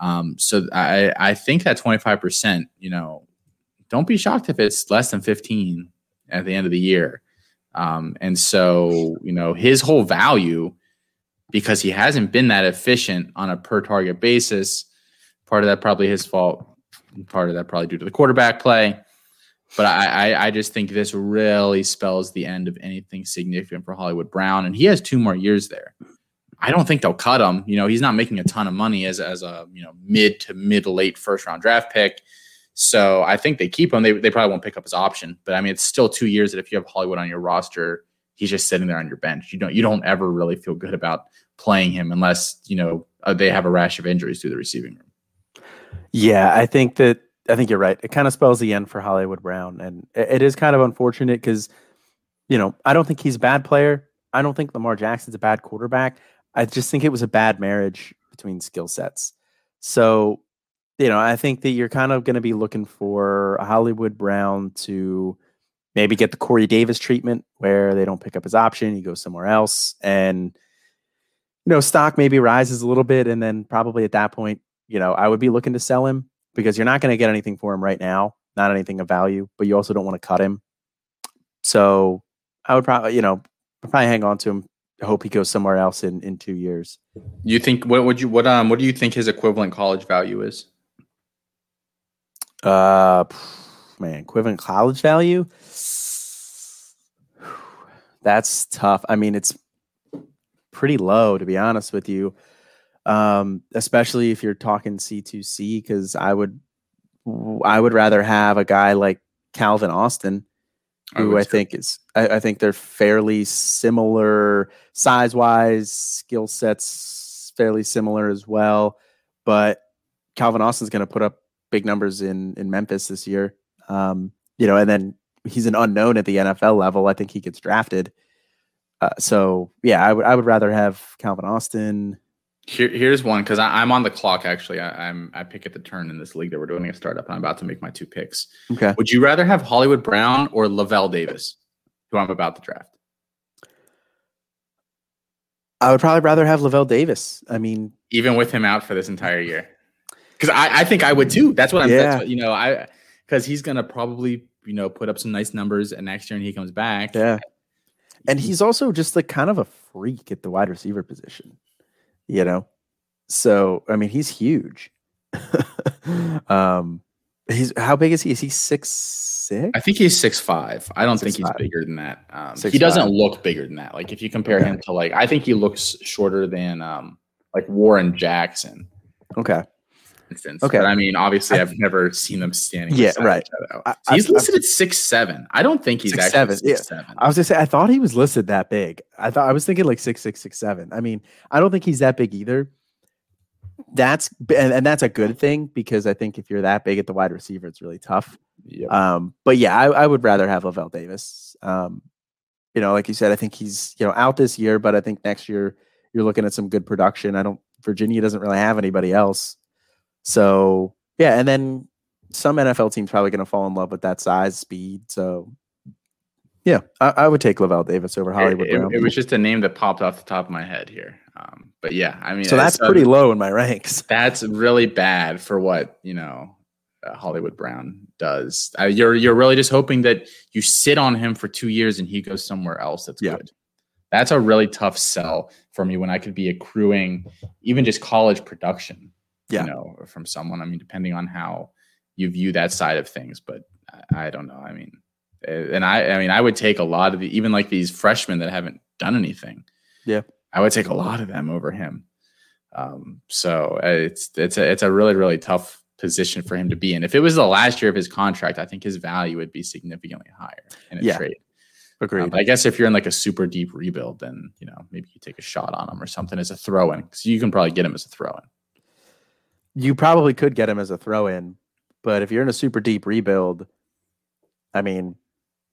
Um, so I, I think that 25%, you know, don't be shocked if it's less than 15 at the end of the year. Um, and so, you know, his whole value, because he hasn't been that efficient on a per target basis, Part of that probably his fault. Part of that probably due to the quarterback play. But I, I, I just think this really spells the end of anything significant for Hollywood Brown, and he has two more years there. I don't think they'll cut him. You know, he's not making a ton of money as as a you know mid to mid late first round draft pick. So I think they keep him. They, they probably won't pick up his option, but I mean, it's still two years that if you have Hollywood on your roster, he's just sitting there on your bench. You don't you don't ever really feel good about playing him unless you know uh, they have a rash of injuries through the receiving room. Yeah, I think that I think you're right. It kind of spells the end for Hollywood Brown, and it, is kind of unfortunate because, you know, I don't think he's a bad player. I don't think Lamar Jackson's a bad quarterback. I just think it was a bad marriage between skill sets. So, you know, I think that you're kind of going to be looking for Hollywood Brown to maybe get the Corey Davis treatment where they don't pick up his option, he goes somewhere else, and you know, stock maybe rises a little bit, and then probably at that point you know, I would be looking to sell him because you're not going to get anything for him right now, not anything of value, but you also don't want to cut him. So I would probably, you know, probably hang on to him. I hope he goes somewhere else in in two years. You think what would you what um what do you think his equivalent college value is? Uh, man, equivalent college value. That's tough. I mean, it's pretty low to be honest with you um, especially if you're talking C2C, because I would I would rather have a guy like Calvin Austin, who would I, think is I, I think they're fairly similar size wise, skill sets fairly similar as well. But Calvin Austin's going to put up big numbers in in Memphis this year. Um, you know, and then he's an unknown at the NFL level. I think he gets drafted. Uh, so yeah, I would I would rather have Calvin Austin. Here, here's one because I'm on the clock. Actually, I, I'm I pick at the turn in this league that we're doing a startup, and I'm about to make my two picks. Okay. Would you rather have Hollywood Brown or Lavelle Davis, who I'm about to draft? I would probably rather have Lavelle Davis. I mean, even with him out for this entire year? Because I, I think I would too. That's what I'm. Yeah. That's what, you know, I because he's gonna probably you know put up some nice numbers, and next year when he comes back, yeah. And he's also just like kind of a freak at the wide receiver position, you know. So I mean, he's huge. um, he's how big is he? Is he six six? I think he's six five. I don't think he's 6'5". bigger than that. Um, he doesn't look bigger than that. Like if you compare Okay. him to like, I think he looks shorter than um like Warren Jackson. Okay. For Instance. Okay. But I mean, obviously, I- I've never seen them standing. Yeah, beside right. each other. I- he's I've- listed at six seven. I don't think he's 6'7", actually yeah. six seven. I was gonna say I thought he was listed that big. I thought I was thinking like six six six seven. I mean, I don't think he's that big either. That's and, and that's a good thing because I think if you're that big at the wide receiver, it's really tough. Yep. Um, but yeah, I, I would rather have Lavelle Davis. Um, you know, like you said, I think he's you know out this year, but I think next year you're looking at some good production. I don't Virginia doesn't really have anybody else, so yeah. And then some NFL teams probably going to fall in love with that size, speed. So yeah, I, I would take Lavelle Davis over Hollywood it, it- Brown. it was just a name that popped off the top of my head here. Um, but yeah, I mean, so that's pretty low in my ranks. That's really bad for what you know uh, Hollywood Brown does. Uh, you're you're really just hoping that you sit on him for two years and he goes somewhere else that's Yeah. good. That's a really tough sell for me when I could be accruing even just college production. Yeah. You know, from someone. I mean, depending on how you view that side of things, but I, I don't know. I mean, uh, and I I mean I would take a lot of the even like these freshmen that haven't done anything. Yeah. I would take a lot of them over him. Um, so uh, it's it's a it's a really really tough position for him to be in. If it was the last year of his contract, I think his value would be significantly higher in a Yeah. trade. Agreed. Um, but I guess if you're in like a super deep rebuild, then you know maybe you take a shot on him or something as a throw in because you can probably get him as a throw in. You probably could get him as a throw in, but if you're in a super deep rebuild, I mean,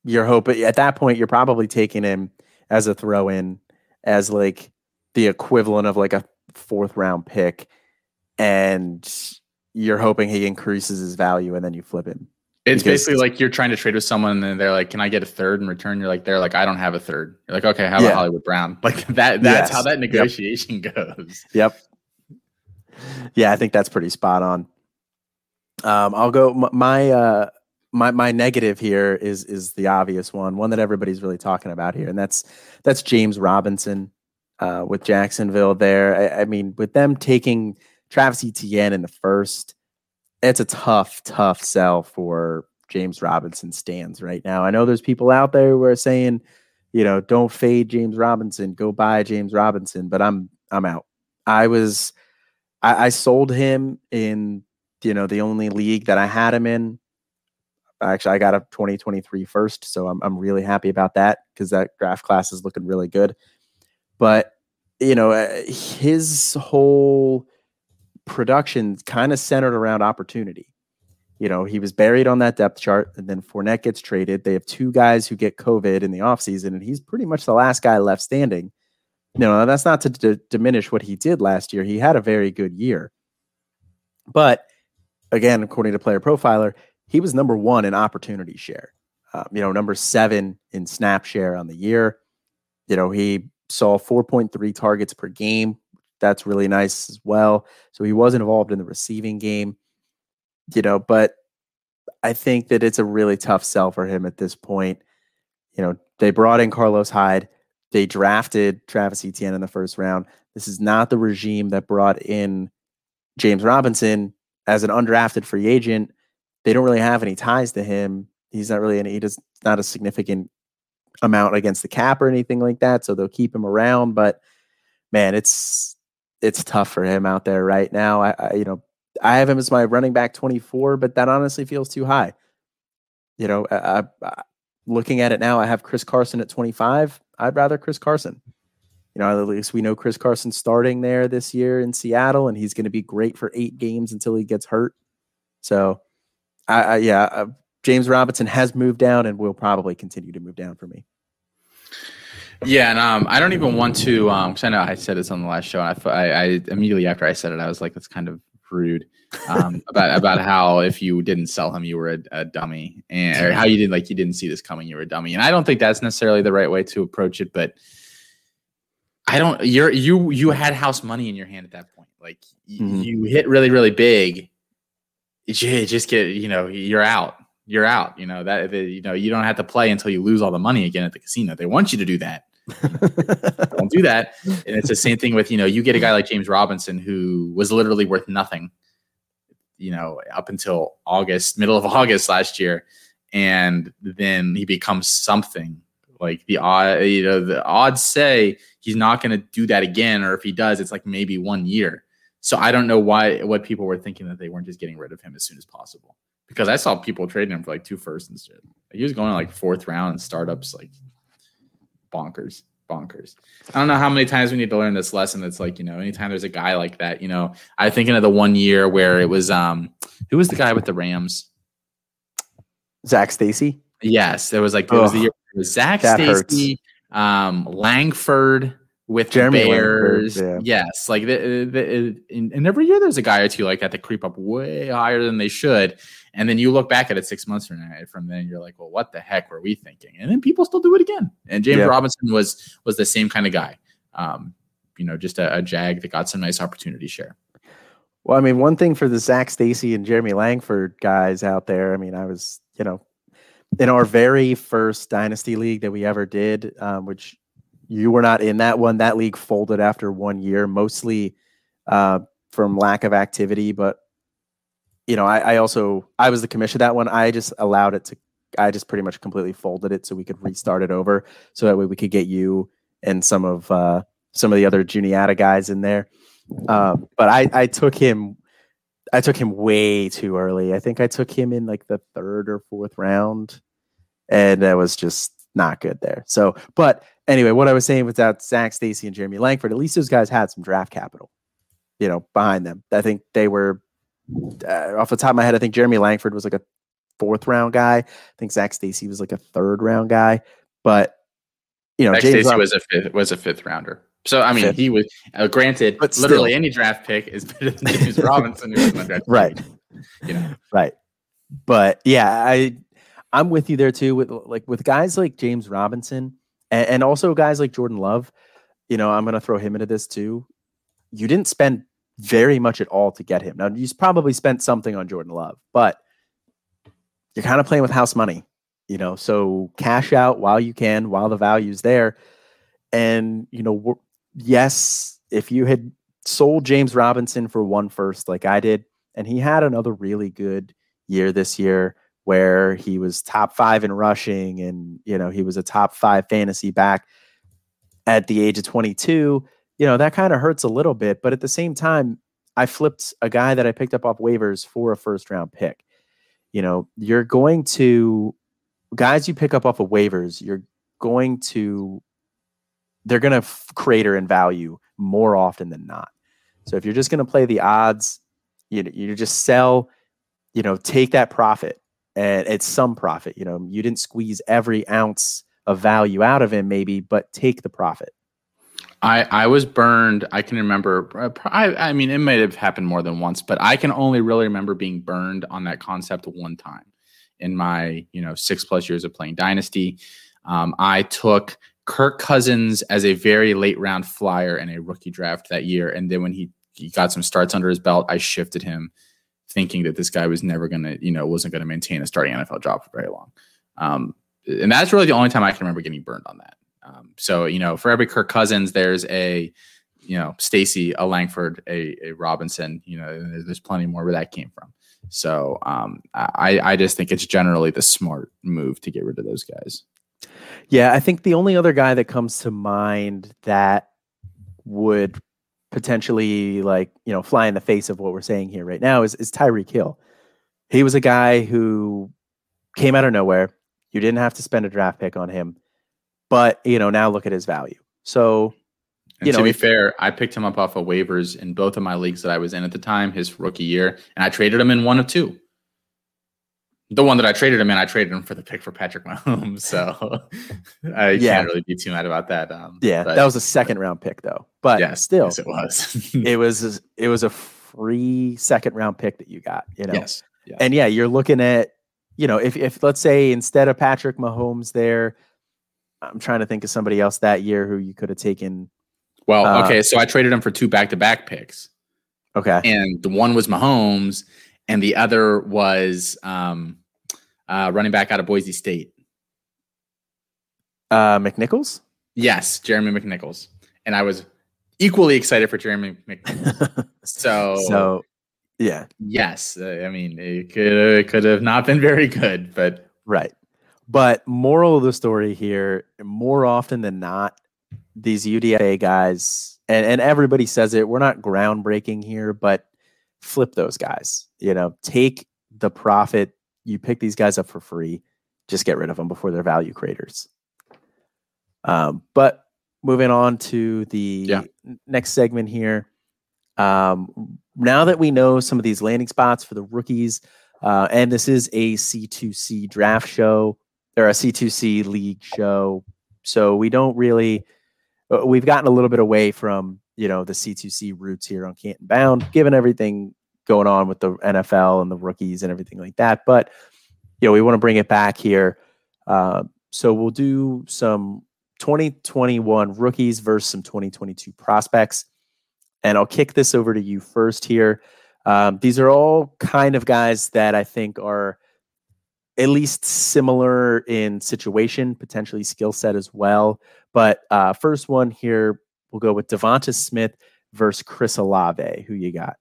you're hoping at that point you're probably taking him as a throw in as like the equivalent of like a fourth round pick, and you're hoping he increases his value and then you flip him. It's basically like you're trying to trade with someone and they're like, "Can I get a third in return?" You're like, "They're like, I don't have a third. You're like, "Okay, how about Yeah. Hollywood Brown?" Like that. That's how Yes. that Yep. negotiation goes. Yep. Yeah, I think that's pretty spot on. Um, I'll go. My uh, my my negative here is is the obvious one, one that everybody's really talking about here, and that's that's James Robinson uh, with Jacksonville. There, I, I mean, with them taking Travis Etienne in the first, it's a tough, tough sell for James Robinson stands right now. I know there's people out there who are saying, you know, don't fade James Robinson, go buy James Robinson, but I'm I'm out. I was I, I sold him in you know the only league that I had him in. Actually, I got a 2023 first, so I'm I'm really happy about that because that draft class is looking really good. But you know, uh, his whole production kind of centered around opportunity. You know, he was buried on that depth chart, and then Fournette gets traded. They have two guys who get COVID in the offseason, and he's pretty much the last guy left standing. No, that's not to d- diminish what he did last year. He had a very good year. But again, according to Player Profiler, he was number one in opportunity share. Um, you know, number seven in snap share on the year. You know, he saw 4.3 targets per game. That's really nice as well. So he wasn't involved in the receiving game. You know, but I think that it's a really tough sell for him at this point. You know, they brought in Carlos Hyde. They drafted Travis Etienne in the first round. This is not the regime that brought in James Robinson as an undrafted free agent. They don't really have any ties to him. He's not really any, he does not a significant amount against the cap or anything like that. So they'll keep him around. But man, it's it's tough for him out there right now. I, I you know I have him as my running back 24, but that honestly feels too high. you know, I, I, looking at it now, I have Chris Carson at 25. I'd rather Chris Carson. You know, at least we know Chris Carson starting there this year in Seattle, and he's going to be great for eight games until he gets hurt. So, I, I yeah, uh, James Robinson has moved down and will probably continue to move down for me. Yeah, and um, I don't even want to, because um, I know I said this on the last show. I, I, I, immediately after I said it, I was like, "That's kind of rude." Um, about about how if you didn't sell him, you were a, a dummy, and or how you did like you didn't see this coming, you were a dummy. And I don't think that's necessarily the right way to approach it, but I don't. You're you you had house money in your hand at that point. Like mm-hmm. you hit really really big. You just get you know you're out you're out. You know that you know you don't have to play until you lose all the money again at the casino. They want you to do that. don't do that. And it's the same thing with you know you get a guy like James Robinson who was literally worth nothing. You know, up until August, middle of August last year, and then he becomes something. Like the odd, you know, the odds say he's not going to do that again, or if he does, it's like maybe one year. So I don't know why what people were thinking that they weren't just getting rid of him as soon as possible because I saw people trading him for like two firsts. He was going like fourth round and startups like bonkers, bonkers. I don't know how many times we need to learn this lesson. That's like you know, anytime there's a guy like that, you know, I thinking of the one year where it was um, who was the guy with the Rams? Zac Stacy. Yes, there was like it was the year it was Zac Stacy, um, Langford with Jeremy Bears. yeah. Yes, like the, the, and every year there's a guy or two like that that creep up way higher than they should, and then you look back at it six months from now, from then you're like, well, what the heck were we thinking? And then people still do it again. And James yeah. Robinson was was the same kind of guy, um, you know, just a, a jag that got some nice opportunity share. Well, I mean, one thing for the Zac Stacy and Jeremy Langford guys out there. I mean, I was, you know, in our very first dynasty league that we ever did, um, which you were not in that one. That league folded after one year, mostly uh, from lack of activity. But you know, I, I, also I was the commission that one. I just allowed it to. I just pretty much completely folded it so we could restart it over, so that way we could get you and some of uh, some of the other Juniata guys in there. Um, but I, I took him. I took him way too early. I think I took him in like the third or fourth round, and that was just not good there. So, but anyway, what I was saying without Zac Stacy and Jeremy Langford, at least those guys had some draft capital, you know, behind them. I think they were uh, off the top of my head. I think Jeremy Langford was like a fourth round guy. I think Zac Stacy was like a third round guy, but you know, Zach James Stacy was a fifth was a fifth rounder. So I mean, fifth. he was uh, granted, but literally still. any draft pick is better than James Robinson, right? You know, right. But yeah, I I'm with you there too. With like with guys like James Robinson and, and also guys like Jordan Love. You know, I'm going to throw him into this too. You didn't spend very much at all to get him. Now you probably spent something on Jordan Love, but you're kind of playing with house money. You know, so cash out while you can, while the value's there. And you know, yes, if you had sold James Robinson for one first, like I did, and he had another really good year this year where he was top five in rushing and, you know, he was a top five fantasy back at the age of 22, you know, that kind of hurts a little bit. But at the same time, I flipped a guy that I picked up off waivers for a first round pick. You know, you're going to, guys you pick up off of waivers, you're going to, they're going to f- crater in value more often than not. So if you're just going to play the odds, you you just sell, you know, take that profit and it's some profit. You know, you didn't squeeze every ounce of value out of him, maybe, but take the profit. I, I was burned. I can remember. I, I mean, it might have happened more than once, but I can only really remember being burned on that concept one time in my you know six plus years of playing Dynasty. Um, I took Kirk Cousins as a very late round flyer in a rookie draft that year, and then when he, he got some starts under his belt, I shifted him thinking that this guy was never going to, you know, wasn't going to maintain a starting NFL job for very long. Um, and that's really the only time I can remember getting burned on that. Um, so, you know, for every Kirk Cousins, there's a, you know, Stacy, a Langford, a, a Robinson, you know, there's plenty more where that came from. So um, I, I just think it's generally the smart move to get rid of those guys. Yeah, I think the only other guy that comes to mind that would potentially like you know fly in the face of what we're saying here right now is is Tyreek Hill. He was a guy who came out of nowhere. You didn't have to spend a draft pick on him, but you know now look at his value. So, and you to be fair, I picked him up off of waivers in both of my leagues that I was in at the time, his rookie year, and I traded him in one of two. The one that I traded him in, I traded him for the pick for Patrick Mahomes. So I Yeah. can't really be too mad about that. Um, yeah, but that was a second round pick though. But yes, still, yes, it was. it was it was a free second round pick that you got. You know, yes, yes. and yeah, you're looking at you know if if let's say instead of Patrick Mahomes there, I'm trying to think of somebody else that year who you could have taken. well, uh, okay, so I traded him for two back-to-back picks. Okay, and the one was Mahomes, and the other was um, uh, running back out of Boise State. uh, McNichols. Yes, Jeremy McNichols, and I was equally excited for Jeremy McNichols. So, so yeah, yes, I mean it could it could have not been very good, but Right. But moral of the story here, more often than not, these UDFA guys, and, and everybody says it, we're not groundbreaking here, but flip those guys. You know, take the profit. You pick these guys up for free. Just get rid of them before they're value creators. Um, but moving on to the Yeah. next segment here. Um, now that we know some of these landing spots for the rookies, uh, and this is a C2C draft show or a C2C league show. So we don't really, uh, we've gotten a little bit away from, you know, the C2C roots here on Canton Bound, given everything going on with the NFL and the rookies and everything like that. But, you know, we want to bring it back here. Uh, so we'll do some 2021 rookies versus some 2022 prospects. And I'll kick this over to you first here. Um, these are all kind of guys that I think are at least similar in situation, potentially skill set as well. But uh, first one here, we'll go with Devonta Smith versus Chris Olave. Who you got?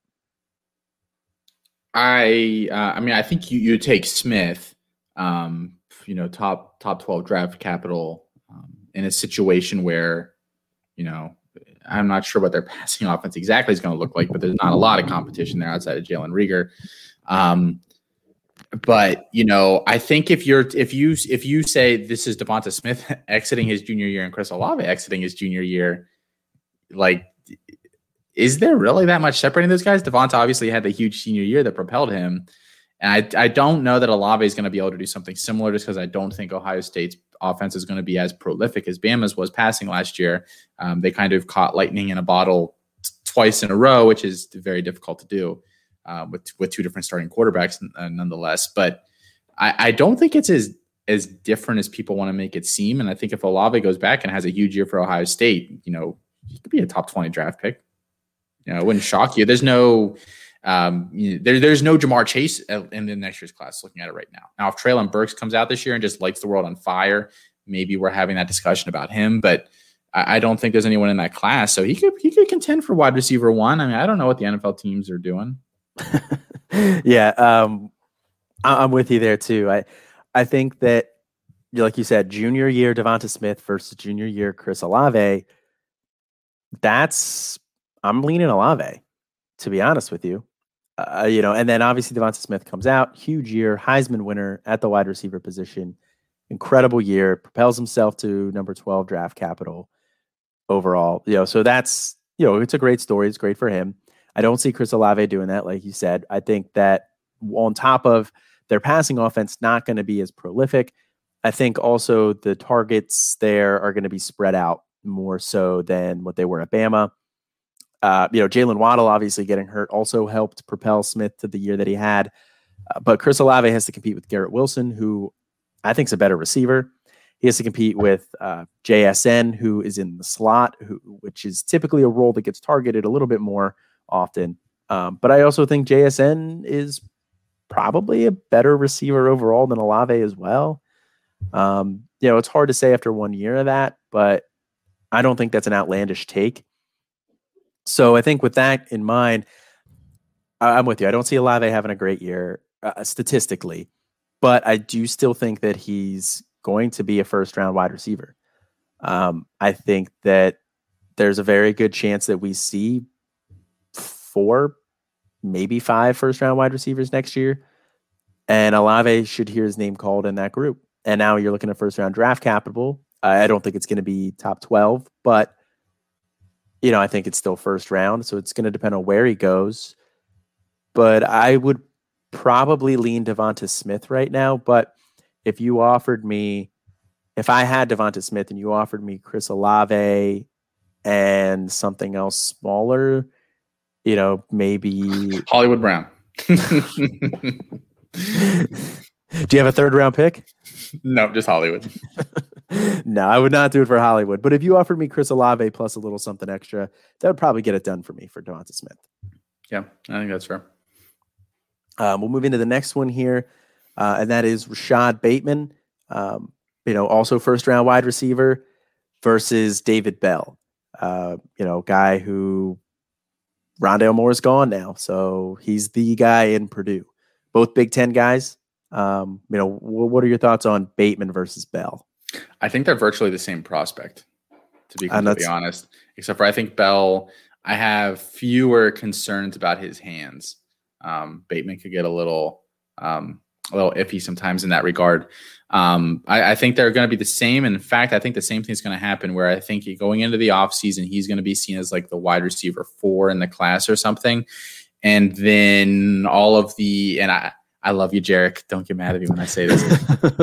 I uh, I mean I think you you take Smith, um, you know top top twelve draft capital um, in a situation where you know I'm not sure what their passing offense exactly is going to look like, but there's not a lot of competition there outside of Jalen Reagor. Um, but you know, I think if you're if you if you say this is Devonta Smith exiting his junior year and Chris Olave exiting his junior year, like is there really that much separating those guys? Devonta obviously had the huge senior year that propelled him. And I, I don't know that Olave is going to be able to do something similar just because I don't think Ohio State's offense is going to be as prolific as Bama's was passing last year. Um, they kind of caught lightning in a bottle twice in a row, which is very difficult to do uh, with with two different starting quarterbacks, uh, nonetheless. But I, I don't think it's as as different as people want to make it seem. And I think if Olave goes back and has a huge year for Ohio State, you know, he could be a top twenty draft pick. You know, it wouldn't shock you. There's no um, there, there's no Ja'Marr Chase in the next year's class looking at it right now. Now, if Treylon Burks comes out this year and just lights the world on fire, maybe we're having that discussion about him. But I, I don't think there's anyone in that class, so he could he could contend for wide receiver one. I mean, I don't know what the NFL teams are doing. yeah, um, I- I'm with you there too. I I think that, like you said, junior year Devonta Smith versus junior year Chris Olave. That's I'm leaning Olave, to be honest with you. Uh, you know, and then obviously Devonta Smith comes out, huge year, Heisman winner at the wide receiver position, incredible year, propels himself to number 12 draft capital overall. You know, so that's you know, it's a great story. It's great for him. I don't see Chris Olave doing that, like you said. I think that on top of their passing offense, not going to be as prolific. I think also the targets there are going to be spread out more so than what they were at Bama. Uh, you know, Jaylen Waddle obviously getting hurt also helped propel Smith to the year that he had. Uh, but Chris Olave has to compete with Garrett Wilson, who I think is a better receiver. He has to compete with uh, JSN, who is in the slot, who, which is typically a role that gets targeted a little bit more often. Um, but I also think JSN is probably a better receiver overall than Olave as well. Um, you know, it's hard to say after one year of that, but I don't think that's an outlandish take. So I think with that in mind, I- I'm with you. I don't see Olave having a great year uh, statistically, but I do still think that he's going to be a first round wide receiver. Um, I think that there's a very good chance that we see four, maybe five first round wide receivers next year. and Olave should hear his name called in that group. And now you're looking at first round draft capital. I don't think it's going to be top 12, but you know, I think it's still first round, so it's going to depend on where he goes. But I would probably lean Devonta Smith right now. But if you offered me, if I had Devonta Smith and you offered me Chris Olave and something else smaller, you know, maybe Hollywood Brown. Do you have a third round pick? No, just Hollywood. no, I would not do it for Hollywood. But if you offered me Chris Olave plus a little something extra, that would probably get it done for me for Devonta Smith. Yeah, I think that's fair. Um, we'll move into the next one here, uh, and that is Rashod Bateman. Um, you know, also first round wide receiver versus David Bell. Uh, you know, guy who Rondale Moore is gone now, so he's the guy in Purdue. Both Big Ten guys. Um, you know, what are your thoughts on Bateman versus Bell? I think they're virtually the same prospect, to be completely honest. Except for I think Bell, I have fewer concerns about his hands. Um, Bateman could get a little um, a little iffy sometimes in that regard. Um, I, I, think they're going to be the same. In fact, I think the same thing is going to happen where I think going into the offseason, he's going to be seen as like the wide receiver four in the class or something. And then all of the, and I, I love you, Jarek. Don't get mad at me when I say this.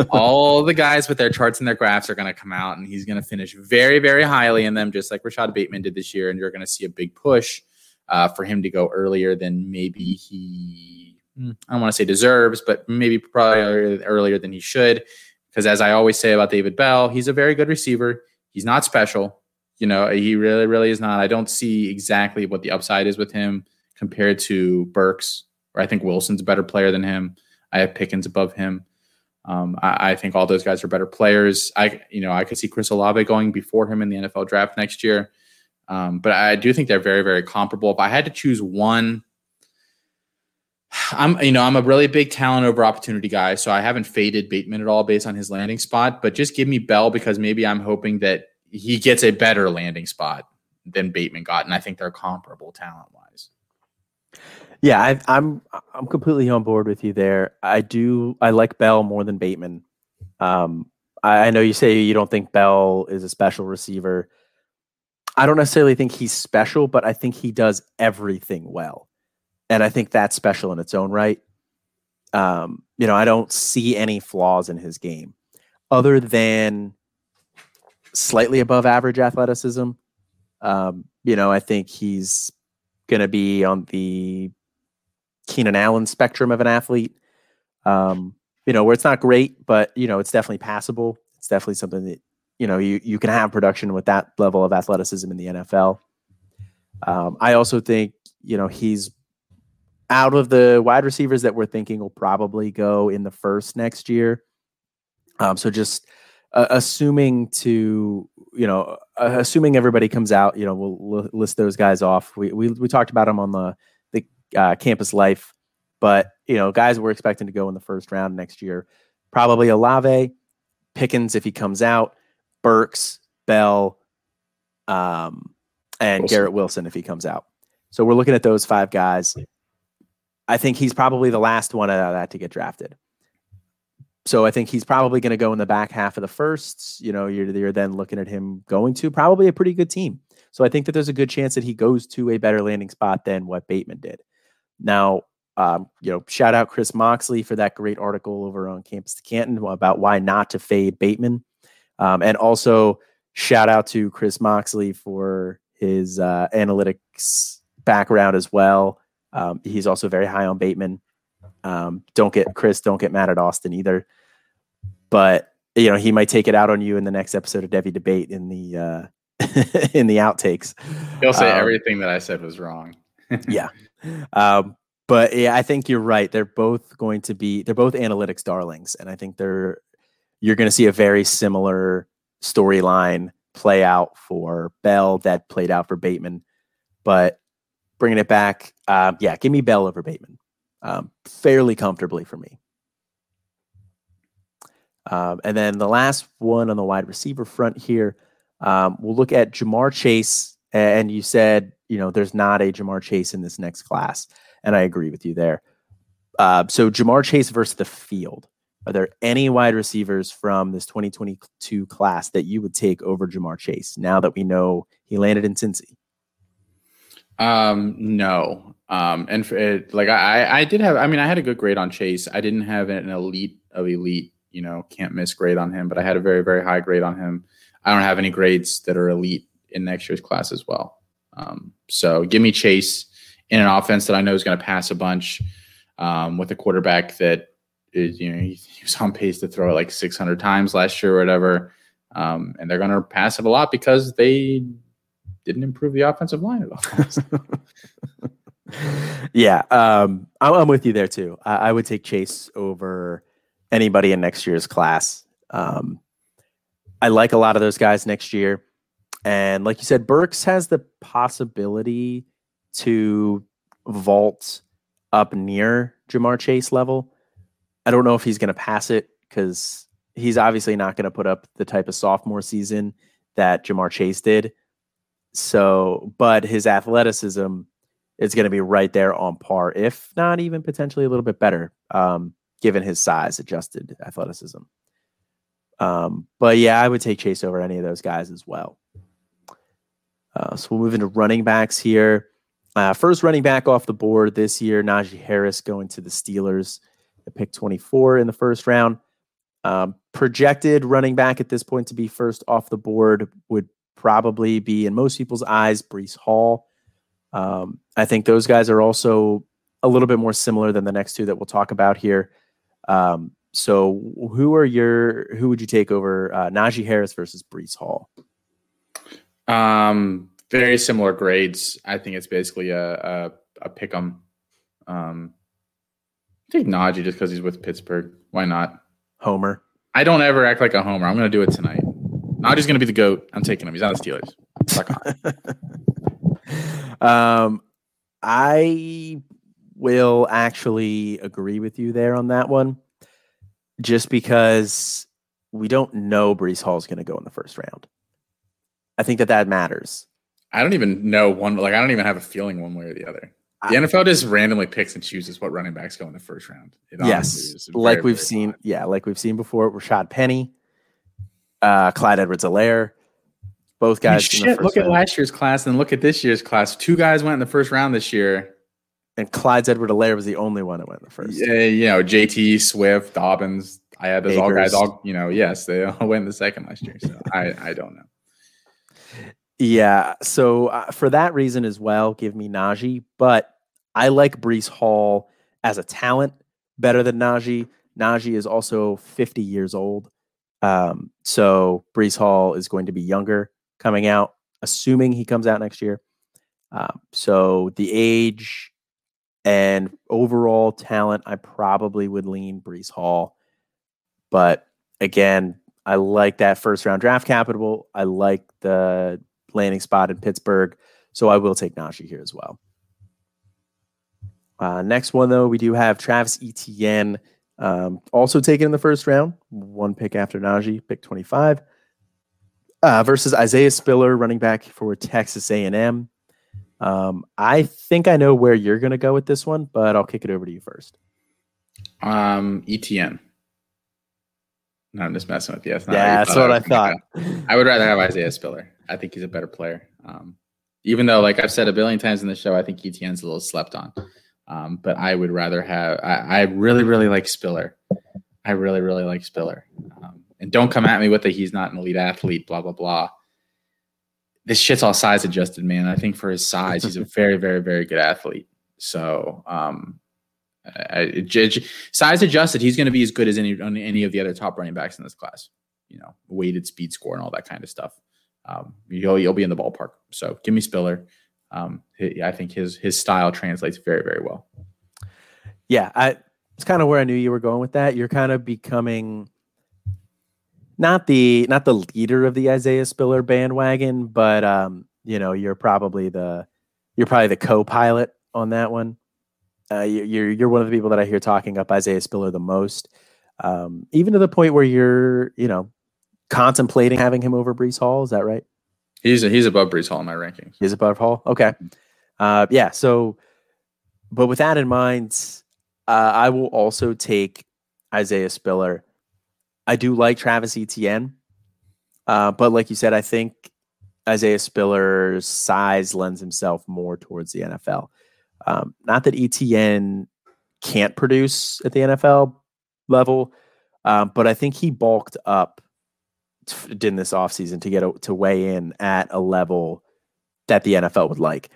all the guys with their charts and their graphs are going to come out and he's going to finish very, very highly in them, just like Rashad Bateman did this year. And you're going to see a big push uh, for him to go earlier than maybe he, I don't want to say deserves, but maybe probably earlier than he should. Because as I always say about David Bell, he's a very good receiver. He's not special. You know, he really, really is not. I don't see exactly what the upside is with him compared to Burks, or I think Wilson's a better player than him. I have Pickens above him. Um, I, I, think all those guys are better players. I, you know, I could see Chris Olave going before him in the NFL draft next year. Um, but I do think they're very, very comparable. If I had to choose one, I'm, you know, I'm a really big talent over opportunity guy, so I haven't faded Bateman at all based on his landing spot. But just give me Bell because maybe I'm hoping that he gets a better landing spot than Bateman got, and I think they're comparable talent wise. Yeah, I, I'm I'm completely on board with you there. I do I like Bell more than Bateman. Um, I, I know you say you don't think Bell is a special receiver. I don't necessarily think he's special, but I think he does everything well. And I think that's special in its own right. Um, you know, I don't see any flaws in his game other than slightly above average athleticism. Um, you know, I think he's going to be on the Keenan Allen spectrum of an athlete. Um, you know, where it's not great, but you know, it's definitely passable. It's definitely something that you know you you can have production with that level of athleticism in the NFL. Um, I also think you know he's out of the wide receivers that we're thinking will probably go in the first next year. Um, so just uh, assuming to you know uh, assuming everybody comes out, you know we'll, list those guys off. We we we talked about them on the the uh, campus life, but you know guys we're expecting to go in the first round next year. Probably Olave, Pickens if he comes out. Burks, Bell, um, and Wilson. Garrett Wilson if he comes out. So we're looking at those five guys. I think he's probably the last one out of that to get drafted. So I think he's probably going to go in the back half of the first. You know, you're, you're then looking at him going to probably a pretty good team. So I think that there's a good chance that he goes to a better landing spot than what Bateman did. Now, um, you know, shout out Chris Moxley for that great article over on Campus to Canton about why not to fade Bateman. Um, and also shout out to Chris Moxley for his uh, analytics background as well. Um, he's also very high on Bateman. Um, don't get Chris, don't get mad at Austin either. But you know he might take it out on you in the next episode of Devy Debate in the uh, in the outtakes. He'll say um, everything that I said was wrong. yeah, um, but yeah, I think you're right. They're both going to be they're both analytics darlings, and I think they're you're going to see a very similar storyline play out for Bell that played out for Bateman. But bringing it back, uh, yeah, give me Bell over Bateman um, fairly comfortably for me. Um, and then the last one on the wide receiver front here, um, we'll look at Ja'Marr Chase. And you said, you know, there's not a Ja'Marr Chase in this next class. And I agree with you there. Uh, so Ja'Marr Chase versus the field. Are there any wide receivers from this 2022 class that you would take over Ja'Marr Chase now that we know he landed in Cincy? Um, no. Um, and for it, like I, I did have, I mean, I had a good grade on Chase. I didn't have an elite of elite, you know, can't miss grade on him, but I had a very, very high grade on him. I don't have any grades that are elite in next year's class as well. Um, so give me Chase in an offense that I know is going to pass a bunch um, with a quarterback that is, you know, he, he, was on pace to throw it like 600 times last year or whatever. Um, and they're going to pass it a lot because they didn't improve the offensive line at all. yeah, um, I'm, I'm, with you there too. I, I, would take Chase over anybody in next year's class. Um, I like a lot of those guys next year, and like you said, Burks has the possibility to vault up near Ja'Marr Chase level. I don't know if he's going to pass it because he's obviously not going to put up the type of sophomore season that Ja'Marr Chase did. So, but his athleticism is going to be right there on par, if not even potentially a little bit better, um, given his size, adjusted athleticism. Um, but yeah, I would take Chase over any of those guys as well. Uh, so we'll move into running backs here. Uh, first running back off the board this year, Najee Harris going to the Steelers at pick 24 in the first round. Um, projected running back at this point to be first off the board would probably be, in most people's eyes, Breece Hall. Um, I think those guys are also a little bit more similar than the next two that we'll talk about here. Um, so, who are your who would you take over uh, Najee Harris versus Breece Hall? Um, very similar grades. I think it's basically a a, a pick 'em. Um, take Najee just because he's with Pittsburgh. Why not? Homer. I don't ever act like a homer. I'm going to do it tonight. Najee's going to be the goat. I'm taking him. He's on the Steelers. um, I will actually agree with you there on that one, just because we don't know Breece Hall is going to go in the first round. I think that that matters. I don't even know one. Like I don't even have a feeling one way or the other. The NFL just randomly picks and chooses what running backs go in the first round. yes, like we've seen. Yeah, like we've seen before. Rashaad Penny, uh, Clyde Edwards-Helaire. Both guys. I mean, shit, look round. at last year's class and look at this year's class. Two guys went in the first round this year. And Clyde Edwards-Helaire was the only one that went in the first. Yeah, you know, JT, Swift, Dobbins. I had those Akers. all guys all, you know, yes, they all went in the second last year. So I, I don't know. Yeah. So uh, for that reason as well, give me Najee. But I like Breece Hall as a talent better than Najee. Najee is also 50 years old. Um, so Breece Hall is going to be younger coming out, assuming he comes out next year. Um, so the age and overall talent, I probably would lean Breece Hall. But again, I like that first round draft capital. I like the landing spot in Pittsburgh. So I will take Najee here as well. Uh, next one, though, we do have Travis Etienne um, also taken in the first round, one pick after Najee, pick 25, uh, versus Isaiah Spiller, running back for Texas A&M. Um, I think I know where you're going to go with this one, but I'll kick it over to you first. Um, Etienne. No, I'm just messing with you. That's yeah, that's what I, I thought. I would rather have Isaiah Spiller. I think he's a better player. Um, even though, like I've said a billion times in the show, I think Etienne's a little slept on. Um, but I would rather have. I, I, really, really like Spiller. I really, really like Spiller. Um, and don't come at me with that he's not an elite athlete. Blah blah blah. This shit's all size adjusted, man. I think for his size, he's a very, very, very good athlete. So, um, I, size adjusted, he's going to be as good as any any of the other top running backs in this class. You know, weighted speed score and all that kind of stuff. Um, you'll you'll be in the ballpark. So give me Spiller um, I think his his style translates very very well. Yeah, I, it's kind of where I knew you were going with that. You're kind of becoming not the not the leader of the Isaiah Spiller bandwagon, but um, you know, you're probably the you're probably the co-pilot on that one. Uh, you're you're one of the people that I hear talking up Isaiah Spiller the most, um, even to the point where you're you know contemplating having him over Breece Hall. Is that right? He's he's above Breece Hall in my rankings. He's above Hall. Okay. Uh, yeah. So, but with that in mind, Uh, I will also take Isaiah Spiller. I do like Travis Etienne, uh, but like you said, I think Isaiah Spiller's size lends himself more towards the NFL. Um, not that Etienne can't produce at the NFL level, um, but I think he bulked up t- in this offseason to get a, to weigh in at a level that the NFL would like.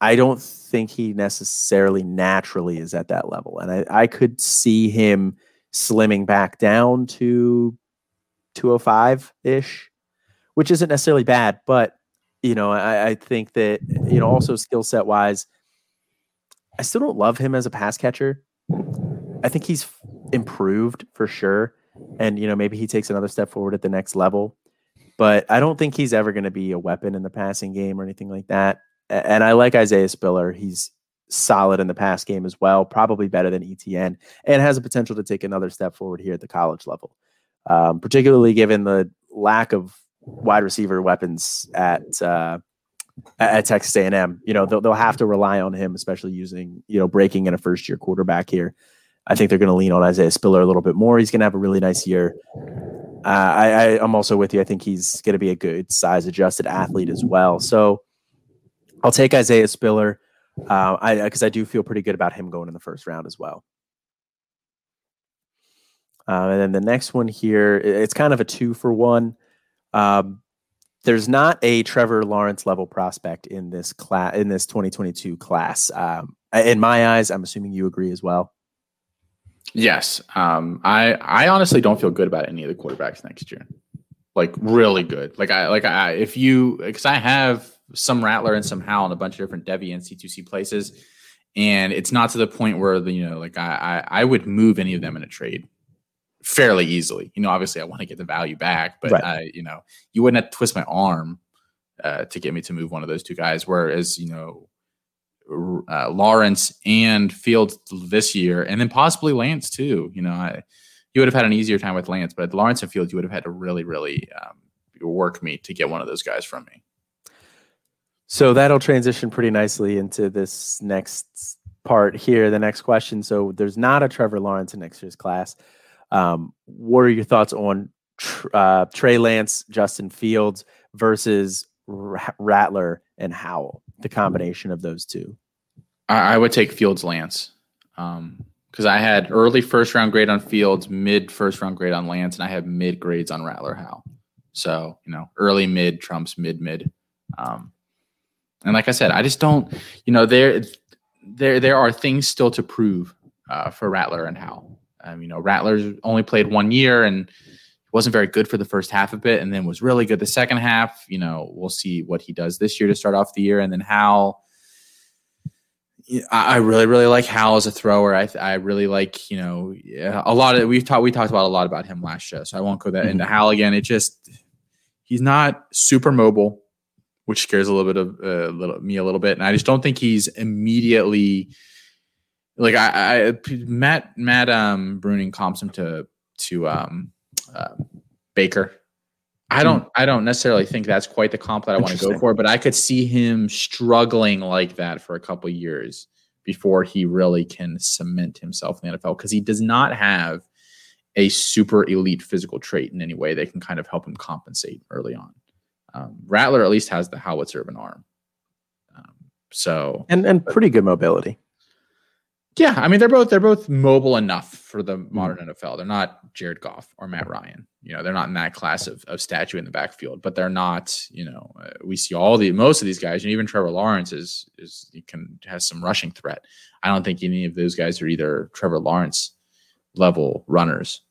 I don't think he necessarily naturally is at that level. And I, I could see him slimming back down to 205 ish, which isn't necessarily bad. But, you know, I, I think that, you know, also skill set wise, I still don't love him as a pass catcher. I think he's improved for sure. And, you know, maybe he takes another step forward at the next level. But I don't think he's ever going to be a weapon in the passing game or anything like that and I like Isaiah Spiller. He's solid in the pass game as well, probably better than Etienne and has a potential to take another step forward here at the college level, um, particularly given the lack of wide receiver weapons at uh, at Texas A&M. You know, they'll, they'll have to rely on him, especially using you know breaking in a first year quarterback here. I think they're going to lean on Isaiah Spiller a little bit more. He's going to have a really nice year. Uh, I, I, I'm also with you. I think he's going to be a good size adjusted athlete as well. So I'll take Isaiah Spiller. Uh, I because I do feel pretty good about him going in the first round as well. Uh, and then the next one here, it's kind of a two for one. Um, there's not a Trevor Lawrence level prospect in this class in this 2022 class. Um, in my eyes, I'm assuming you agree as well. Yes, um, I I honestly don't feel good about any of the quarterbacks next year. Like really good. Like I like I if you because I have some Rattler and some Howell in a bunch of different Devy and C2C places. And it's not to the point where the, you know, like I, I, I would move any of them in a trade fairly easily. You know, obviously I want to get the value back, but right. I, you know, you wouldn't have to twist my arm uh, to get me to move one of those two guys. Whereas, you know, uh, Lawrence and Fields this year, and then possibly Lance too. You know, I, you would have had an easier time with Lance, but Lawrence and Fields, you would have had to really, really um, work me to get one of those guys from me. So that'll transition pretty nicely into this next part here, the next question. So there's not a Trevor Lawrence in next year's class. Um, what are your thoughts on uh, Trey Lance, Justin Fields versus Rattler and Howell, the combination of those two? I, I would take Fields Lance because um, I had early first round grade on Fields, mid first round grade on Lance, and I have mid grades on Rattler Howell. So, you know, early mid trumps mid mid. Um, and like I said, I just don't, you know, there there there are things still to prove uh, for Rattler and Howell. Um, you know, Rattler's only played one year and wasn't very good for the first half of it, and then was really good the second half. You know, we'll see what he does this year to start off the year, and then Howell, I really, really like Howell as a thrower. I, I really like, you know, a lot of we've talked we talked about a lot about him last show, so I won't go that mm-hmm. into Howell again. It just he's not super mobile which scares a little bit of uh, little, me a little bit. And I just don't think he's immediately like I, I Matt Matt um Bruning comps him to to um uh, Baker. I don't I don't necessarily think that's quite the comp that I want to go for, but I could see him struggling like that for a couple years before he really can cement himself in the NFL because he does not have a super elite physical trait in any way that can kind of help him compensate early on. Um, Rattler at least has the howitzer of an arm. Um, so and and pretty good mobility. Yeah, I mean they're both they're both mobile enough for the mm-hmm. modern. NFL. They're not Jared Goff or Matt Ryan. You know, they're not in that class of, of statue in the backfield, but they're not. You know, uh, we see all the most of these guys, and even Trevor Lawrence is is he can has some rushing threat. I don't think any of those guys are either Trevor Lawrence level runners.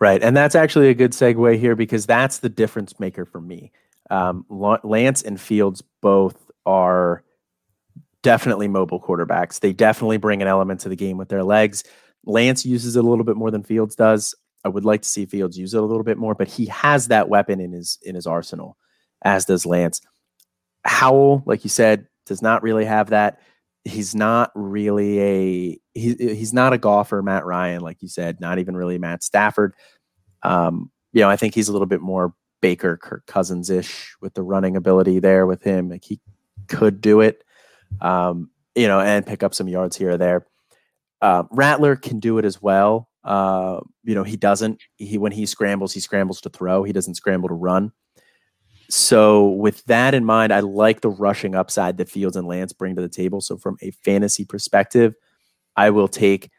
Right, and that's actually a good segue here because that's the difference maker for me. Um, Lance and Fields both are definitely mobile quarterbacks. They definitely bring an element to the game with their legs. Lance uses it a little bit more than Fields does. I would like to see Fields use it a little bit more, but he has that weapon in his in his arsenal, as does Lance. Howell, like you said, does not really have that. He's not really a he, he's not a Goff or, Matt Ryan, like you said, not even really Matt Stafford. Um, you know, I think he's a little bit more Baker, Kirk Cousins ish with the running ability there with him. Like he could do it, um, you know, and pick up some yards here or there. Uh, Rattler can do it as well. Uh, you know, he doesn't. He when he scrambles, he scrambles to throw. He doesn't scramble to run. So with that in mind, I like the rushing upside that Fields and Lance bring to the table. So from a fantasy perspective, I will take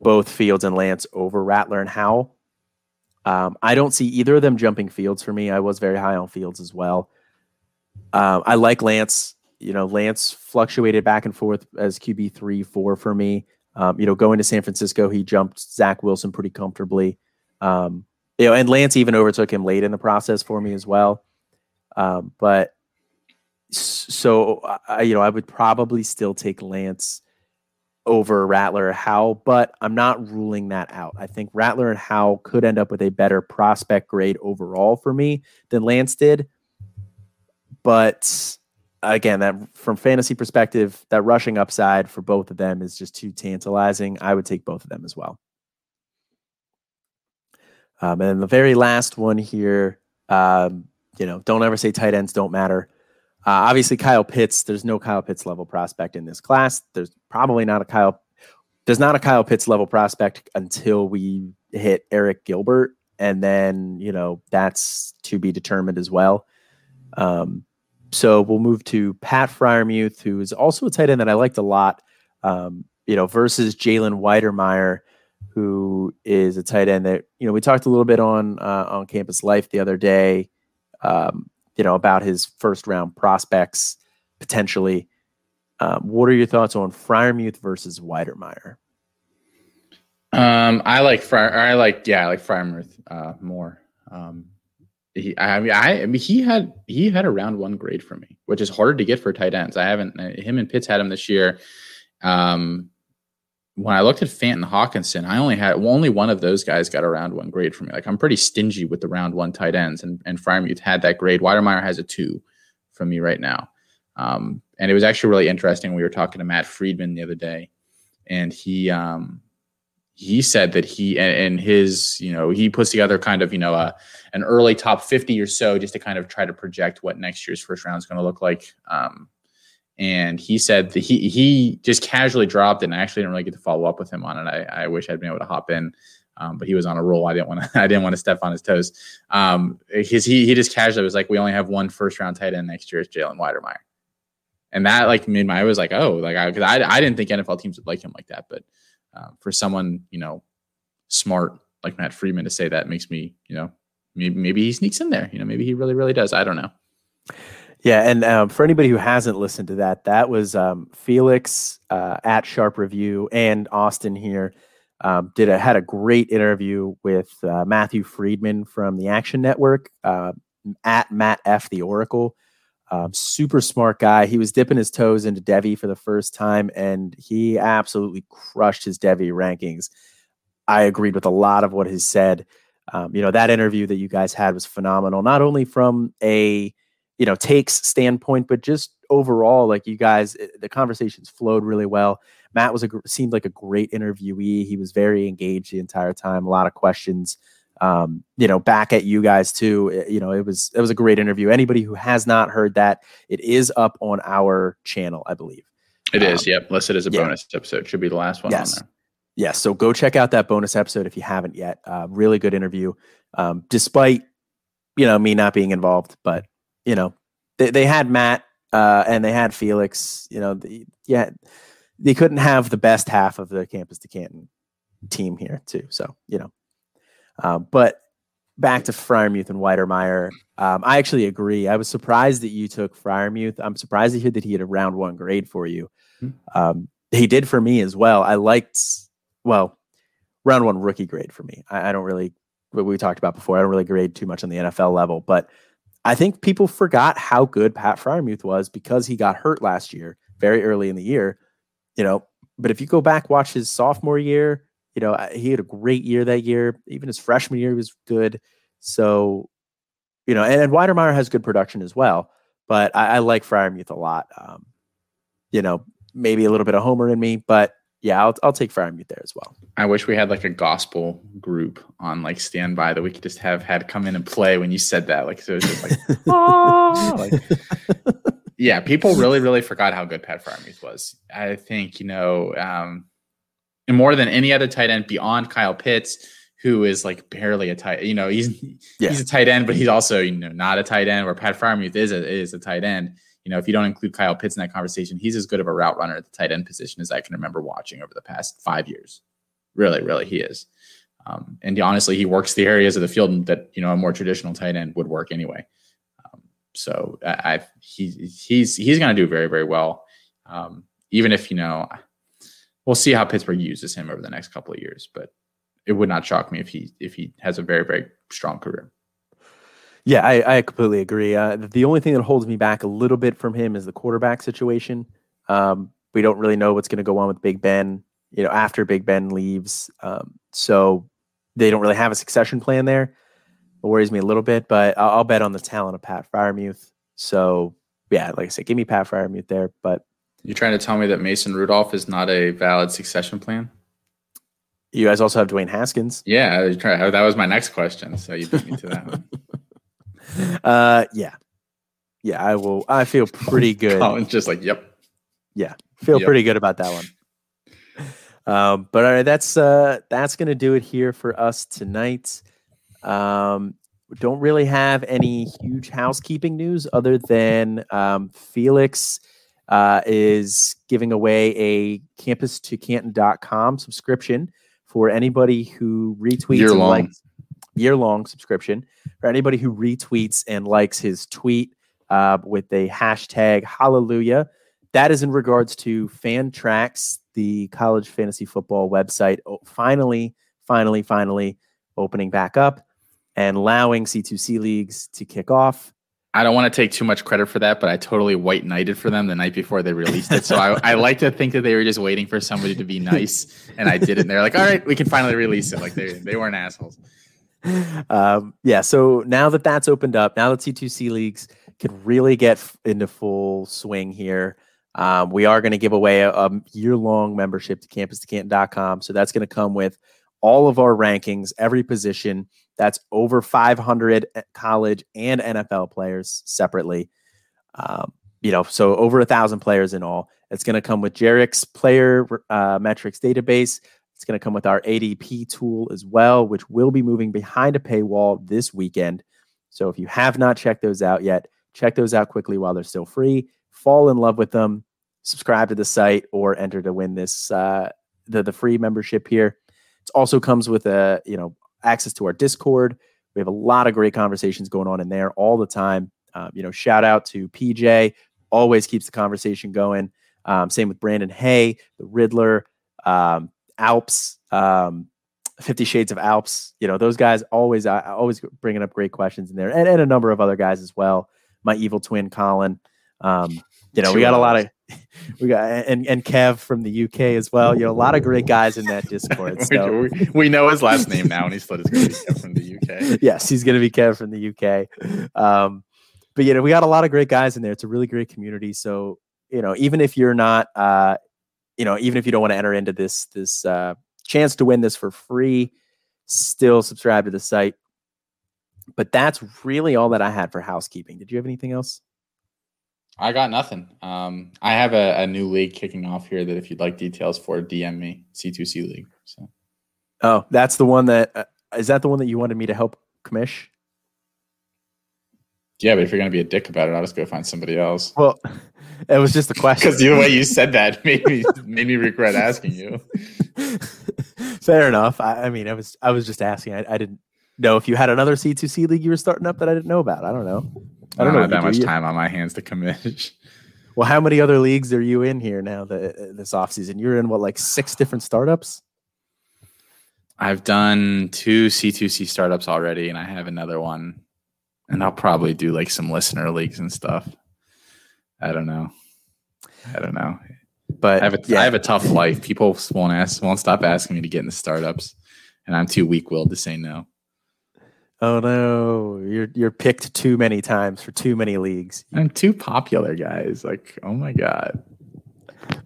both Fields and Lance over Rattler and Howell. Um, I don't see either of them jumping Fields for me. I was very high on Fields as well. Um, I like Lance. You know, Lance fluctuated back and forth as QB three, four for me. Um, you know, going to San Francisco, he jumped Zach Wilson pretty comfortably. Um, you know, and Lance even overtook him late in the process for me as well. Um, but so I, you know, I would probably still take Lance over Rattler or Howell, but I'm not ruling that out. I think Rattler and Howell could end up with a better prospect grade overall for me than Lance did. But again, that from fantasy perspective, that rushing upside for both of them is just too tantalizing. I would take both of them as well. Um, and the very last one here, um, you know, don't ever say tight ends don't matter. Uh, obviously, Kyle Pitts. There's no Kyle Pitts level prospect in this class. There's probably not a Kyle. There's not a Kyle Pitts level prospect until we hit Arik Gilbert, and then you know that's to be determined as well. Um, so we'll move to Pat Freiermuth, who is also a tight end that I liked a lot. Um, you know, versus Jalen Wydermyer, who is a tight end that you know we talked a little bit on uh, on Campus Life the other day um, you know, about his first round prospects potentially. Um, what are your thoughts on Fryermuth versus Wydermyer? Um, I like Fryer. I like yeah, I like Freiermuth uh, more. Um, he, I mean, I, I, mean, he had he had a round one grade for me, which is harder to get for tight ends. I haven't. Him and Pitts had him this year. Um, when I looked at Fant and Hockenson, I only had only one of those guys got a round one grade for me. Like I'm pretty stingy with the round one tight ends, and and Freiermuth had that grade. Wydermyer has a two from me right now, um, and it was actually really interesting. We were talking to Matt Freedman the other day, and he um, he said that he and his you know he puts together kind of you know a an early top 50 or so just to kind of try to project what next year's first round is going to look like. Um, and he said that he he just casually dropped it and I actually didn't really get to follow up with him on it. I, I wish I'd been able to hop in. Um, but he was on a roll. I didn't want to. I didn't want to step on his toes. Um, his, he he just casually was like, "We only have one first round tight end next year. It's Jalen Wydermyer," and that like made my. I was like, "Oh, like I because I, I didn't think NFL teams would like him like that." But uh, for someone you know smart like Matt Freedman to say that makes me you know maybe maybe he sneaks in there. You know, maybe he really really does. I don't know. Yeah, and um, for anybody who hasn't listened to that, that was um, Felix uh, at Sharp Review and Austin here um, did a, had a great interview with uh, Matthew Freedman from the Action Network uh, at Matt F the Oracle. Um, super smart guy. He was dipping his toes into Devy for the first time, and he absolutely crushed his Devy rankings. I agreed with a lot of what he said. Um, you know that interview that you guys had was phenomenal, not only from a you know takes standpoint, but just overall, like you guys, eh, the conversations flowed really well. Matt was a seemed like a great interviewee. He was very engaged the entire time. A lot of questions. Um, you know, back at you guys too. Eh, you know, it was it was a great interview. Anybody who has not heard that, it is up on our channel, I believe. It um, is. Yep, listed as a yeah. bonus episode. Should be the last one yes. on there. Yes. So go check out that bonus episode if you haven't yet. Uh, really good interview, um, despite you know me not being involved, but you know, they, they had Matt uh, and they had Felix. You know, the, yeah, they couldn't have the best half of the campus to Canton team here too. So you know, uh, but back to Freiermuth and Wydermyer. Um, I actually agree. I was surprised that you took Freiermuth. I'm surprised to hear that he had a round one grade for you. Mm-hmm. Um, he did for me as well. I liked well round one rookie grade for me. I, I don't really what we talked about before. I don't really grade too much on the NFL level, but I think people forgot how good Pat Freiermuth was because he got hurt last year, very early in the year. You know, but if you go back watch his sophomore year, you know he had a great year that year. Even his freshman year, he was good. So, you know, and, and Wydermyer has good production as well. But I, I like Freiermuth a lot. Um, you know, maybe a little bit of Homer in me, but yeah, I'll I'll take Freiermuth there as well. I wish we had like a gospel group on like standby that we could just have had come in and play when you said that. Like so it was just like, oh, like yeah, people really really forgot how good Pat Freiermuth was. I think you know, um, and more than any other tight end beyond Kyle Pitts, who is like barely a tight. You know, he's yeah. he's a tight end, but he's also you know not a tight end. Where Pat Freiermuth is a, is a tight end. You know, if you don't include Kyle Pitts in that conversation, he's as good of a route runner at the tight end position as I can remember watching over the past five years. Really, really, he is. Um, and honestly, he works the areas of the field that you know a more traditional tight end would work anyway. Um, so I, I he, he's he's going to do very very well. Um, even if you know, we'll see how Pittsburgh uses him over the next couple of years, but it would not shock me if he if he has a very very strong career. Yeah, I, I completely agree. Uh, the only thing that holds me back a little bit from him is the quarterback situation. Um, we don't really know what's going to go on with Big Ben. You know, after Big Ben leaves, um, so they don't really have a succession plan there. It worries me a little bit, but I'll, I'll bet on the talent of Pat Freiermuth. So yeah, like I said, give me Pat Freiermuth there. But you're trying to tell me that Mason Rudolph is not a valid succession plan? You guys also have Dwayne Haskins. Yeah, that was my next question. So you beat me to that one. Uh, yeah, yeah. I will. I feel pretty good. Colin's just like, yep. Yeah, feel yep. pretty good about that one. Um, but all right, that's uh, that's gonna do it here for us tonight. Um, don't really have any huge housekeeping news other than um, Felix uh, is giving away a campus to canton.com subscription for anybody who retweets year long. likes year long subscription for anybody who retweets and likes his tweet uh, with a hashtag hallelujah. That is in regards to Fantrax, the college fantasy football website, oh, finally, finally, finally opening back up and allowing C2C leagues to kick off. I don't want to take too much credit for that, but I totally white knighted for them the night before they released it. So I, I like to think that they were just waiting for somebody to be nice, and I did it. And they're like, "All right, we can finally release it." Like they they weren't assholes. Um, yeah. So now that that's opened up, now that C2C leagues can really get into full swing here, um, we are going to give away a, a year long membership to campus2canton.com. So that's going to come with all of our rankings, every position that's over 500 college and NFL players separately. Um, you know, so over a thousand players in all. It's going to come with Jarek's player uh, metrics database. It's going to come with our ADP tool as well, which will be moving behind a paywall this weekend. So if you have not checked those out yet, check those out quickly while they're still free. Fall in love with them. Subscribe to the site or enter to win this uh, the the free membership here. It also comes with a you know access to our Discord. We have a lot of great conversations going on in there all the time. Um, you know, shout out to PJ, always keeps the conversation going. Um, same with Brandon Hay, the Riddler, um, Alps, um, Fifty Shades of Alps. You know, those guys always, uh, always bringing up great questions in there, and, and a number of other guys as well. My evil twin, Colin. Um, you know, we got a lot of we got and and Kev from the UK as well. You know, a lot of great guys in that Discord. So. we, we, know his last name now, and he's split his Kev from the UK. yes, he's going to be Kev from the UK. Um, but you know, we got a lot of great guys in there. It's a really great community. So you know, even if you're not, uh, you know, even if you don't want to enter into this this uh, chance to win this for free, still subscribe to the site. But that's really all that I had for housekeeping. Did you have anything else? I got nothing. Um, I have a, a, new league kicking off here that if you'd like details for, DM me C2C league. So, oh, that's the one that uh, is that the one that you wanted me to help commish? Yeah, but if you're gonna be a dick about it, I'll just go find somebody else. Well, it was just a question because the way you said that made me made me regret asking you. Fair enough. I, I, mean, I was I was just asking. I, I didn't know if you had another C2C league you were starting up that I didn't know about. I don't know. I don't, I don't have that much time on my hands to commit. Well, how many other leagues are you in here now that this offseason? You're in what, like six different startups? I've done two C2C startups already, and I have another one. And I'll probably do like some listener leagues and stuff. I don't know. I don't know. But I have a, yeah. I have a tough life. People won't ask, won't stop asking me to get into startups, and I'm too weak willed to say no. Oh no, you're you're picked too many times for too many leagues. I'm too popular, guys. Like, oh my god.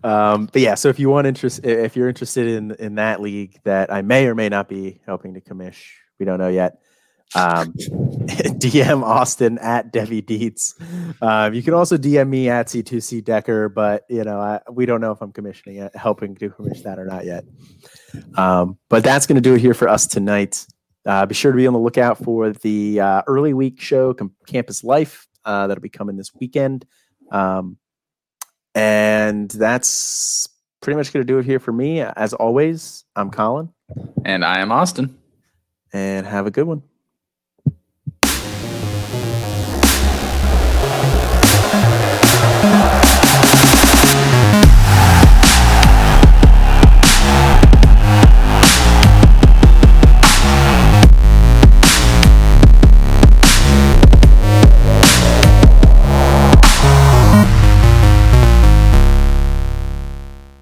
Um, but yeah, so if you want interest, if you're interested in in that league that I may or may not be helping to commish, we don't know yet. Um, DM Austin at Devy Deets. Um, you can also DM me at C2C Decker, but you know I, we don't know if I'm commissioning it, helping to commission that or not yet. Um, but that's going to do it here for us tonight. Uh, be sure to be on the lookout for the uh, early week show, Com- Campus Life, uh, that'll be coming this weekend. Um, and that's pretty much going to do it here for me. As always, I'm Colin. And I am Austin. And have a good one.